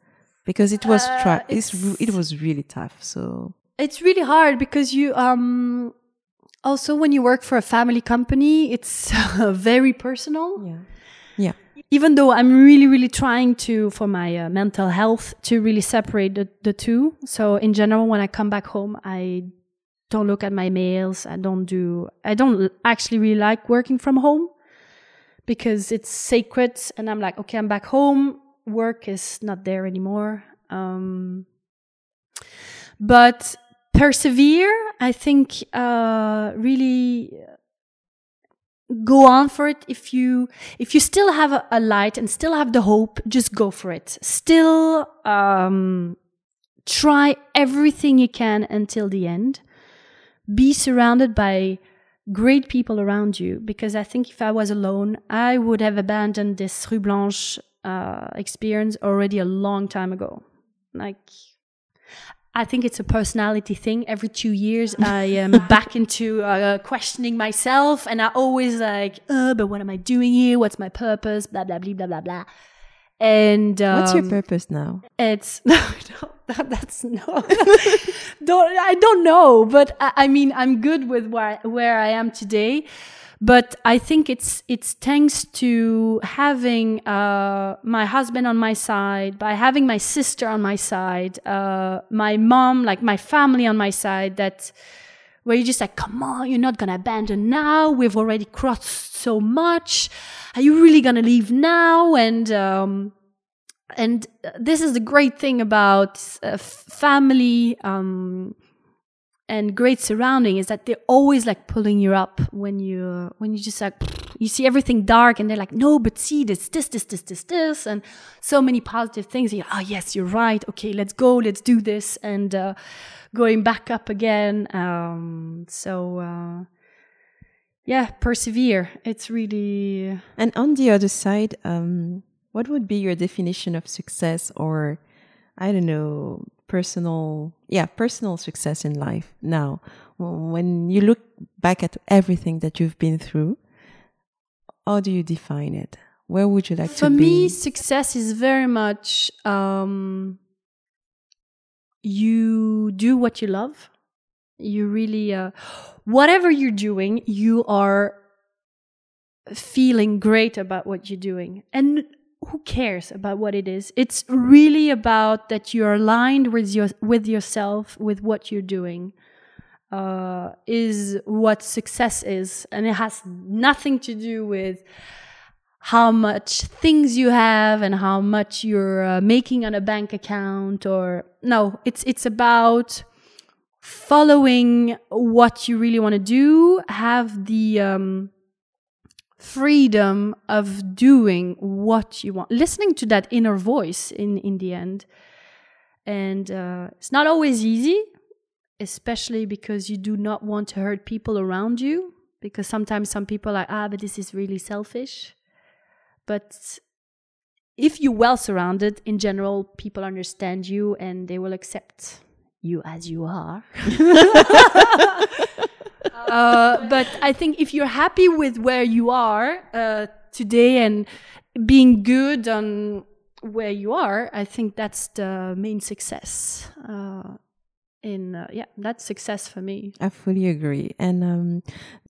Because it was Uh, tra- it's, it was really tough. So it's really hard because you um also when you work for a family company it's very personal yeah, yeah, even though i'm really really trying to for my uh, mental health to really separate the, the two so in general when i come back home i don't look at my mails. I don't do i don't actually really like working from home because it's sacred and i'm like okay i'm back home. Work is not there anymore. Um but persevere i think uh really go on for it. If you if you still have a, a light and still have the hope just go for it. Still um try everything you can until the end be surrounded by great people around you because i think if i was alone i would have abandoned this rue blanche uh, experience already a long time ago like I think it's a personality thing. Every two years, I am back into uh, questioning myself, and I always like, uh, but what am I doing here? What's my purpose? Blah blah blah blah blah blah. And um, what's your purpose now? It's no, no that, that's no. don't I don't know, but I, I mean I'm good with where where I am today. But I think it's it's thanks to having uh, my husband on my side, by having my sister on my side, uh, my mom, like my family on my side, that where you're just like, come on, you're not gonna abandon now. We've already crossed so much. Are you really gonna leave now? And um, and this is the great thing about uh, family um, and great surrounding is that they're always like pulling you up when you when you just like you see everything dark and they're like no but see this this this this this this and so many positive things. You're, oh yes you're right. Okay let's go let's do this and uh, going back up again um, so uh, yeah persevere. It's really And on the other side, um, what would be your definition of success or, I don't know, personal, yeah, personal success in life now? When you look back at everything that you've been through, how do you define it? Where would you like for to be? For me success is very much um, you do what you love you really uh, whatever you're doing you are feeling great about what you're doing and who cares about what it is? It's really about that you're aligned with your with yourself with what you're doing uh, is what success is. And it has nothing to do with how much things you have and how much you're uh, making on a bank account or no it's it's about following what you really want to do, have the um, freedom of doing what you want, listening to that inner voice in, in the end. And uh, it's not always easy, especially because you do not want to hurt people around you. Because sometimes some people are, ah, but this is really selfish. But if you're well surrounded, in general, people understand you and they will accept you as you are. uh, but I think if you're happy with where you are uh, today and being good on where you are, I think that's the main success. Uh, in uh, yeah, that's success for me. I fully agree. And um,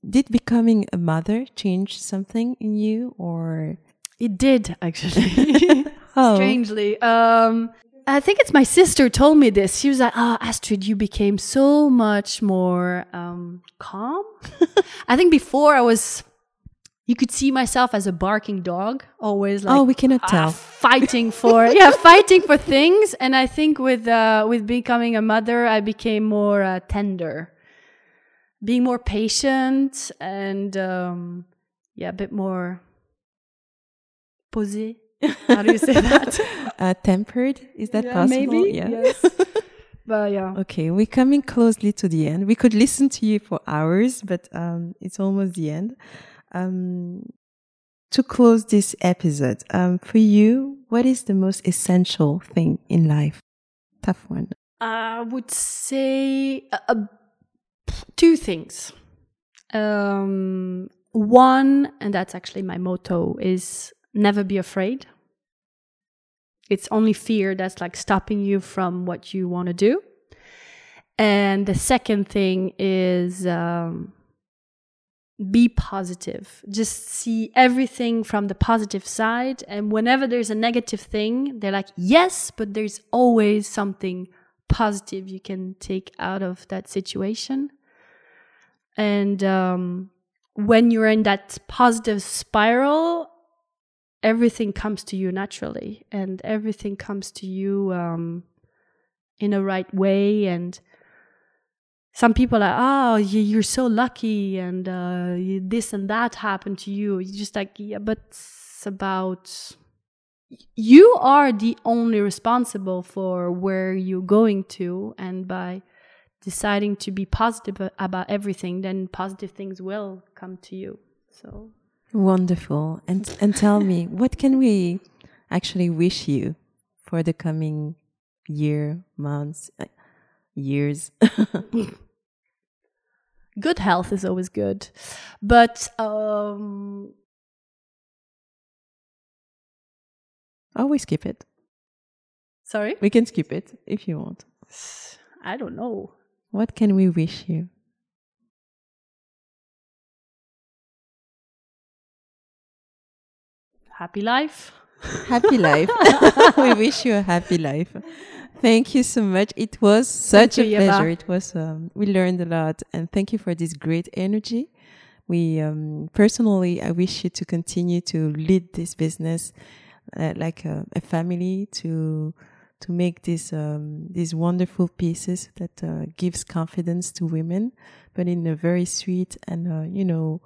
did becoming a mother change something in you, or it did actually? oh. Strangely, um, I think it's my sister told me this. She was like, "Oh, Astrid, you became so much more um, calm." I think before I was, you could see myself as a barking dog, always like, "Oh, we cannot tell." Uh, fighting for yeah, fighting for things. And I think with uh, with becoming a mother, I became more uh, tender, being more patient, and um, yeah, a bit more posé. How do you say that? uh, tempered? Is that yeah, possible? Maybe. Yeah. Yes. but yeah. Okay, we're coming closely to the end. We could listen to you for hours, but um, it's almost the end. Um, to close this episode, um, for you, what is the most essential thing in life? Tough one. I would say uh, uh two things. Um, one, and that's actually my motto, is never be afraid. It's only fear that's like stopping you from what you want to do. And the second thing is um, be positive. Just see everything from the positive side. And whenever there's a negative thing, they're like, yes, but there's always something positive you can take out of that situation. And um, when you're in that positive spiral, everything comes to you naturally and everything comes to you um, in a right way and some people are oh you're so lucky and uh, this and that happened to you. You're just like yeah but it's about you are the only responsible for where you're going to and by deciding to be positive about everything then positive things will come to you. So Wonderful. And and tell me, what can we actually wish you for the coming year, months, uh, years? good health is always good. But um always skip it. Sorry? We can skip it if you want. I don't know. What can we wish you? Happy life. Happy life. we wish you a happy life. Thank you so much. It was such thank a you, pleasure. It was. Um, we learned a lot, and thank you for this great energy. We um, personally, I wish you to continue to lead this business uh, like a, a, family to to make these um, these wonderful pieces that uh, gives confidence to women, but in a very sweet and uh, you know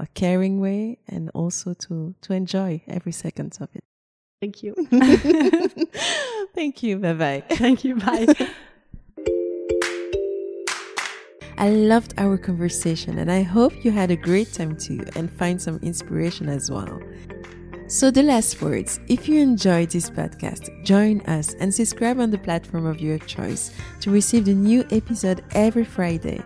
a caring way and also to to enjoy every second of it. Thank you. Thank you. Bye bye. Thank you. Bye. I loved our conversation and I hope you had a great time too and find some inspiration as well. So, the last words if you enjoyed this podcast, join us and subscribe on the platform of your choice to receive the new episode every Friday.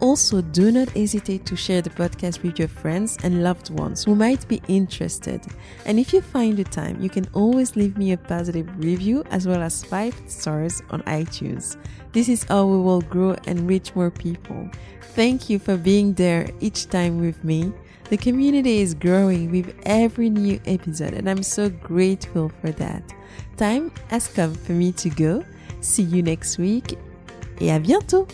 Also, do not hesitate to share the podcast with your friends and loved ones who might be interested. And if you find the time, you can always leave me a positive review as well as 5 stars on iTunes. This is how we will grow and reach more people. Thank you for being there each time with me. The community is growing with every new episode, and I'm so grateful for that. Time has come for me to go. See you next week, et à bientôt!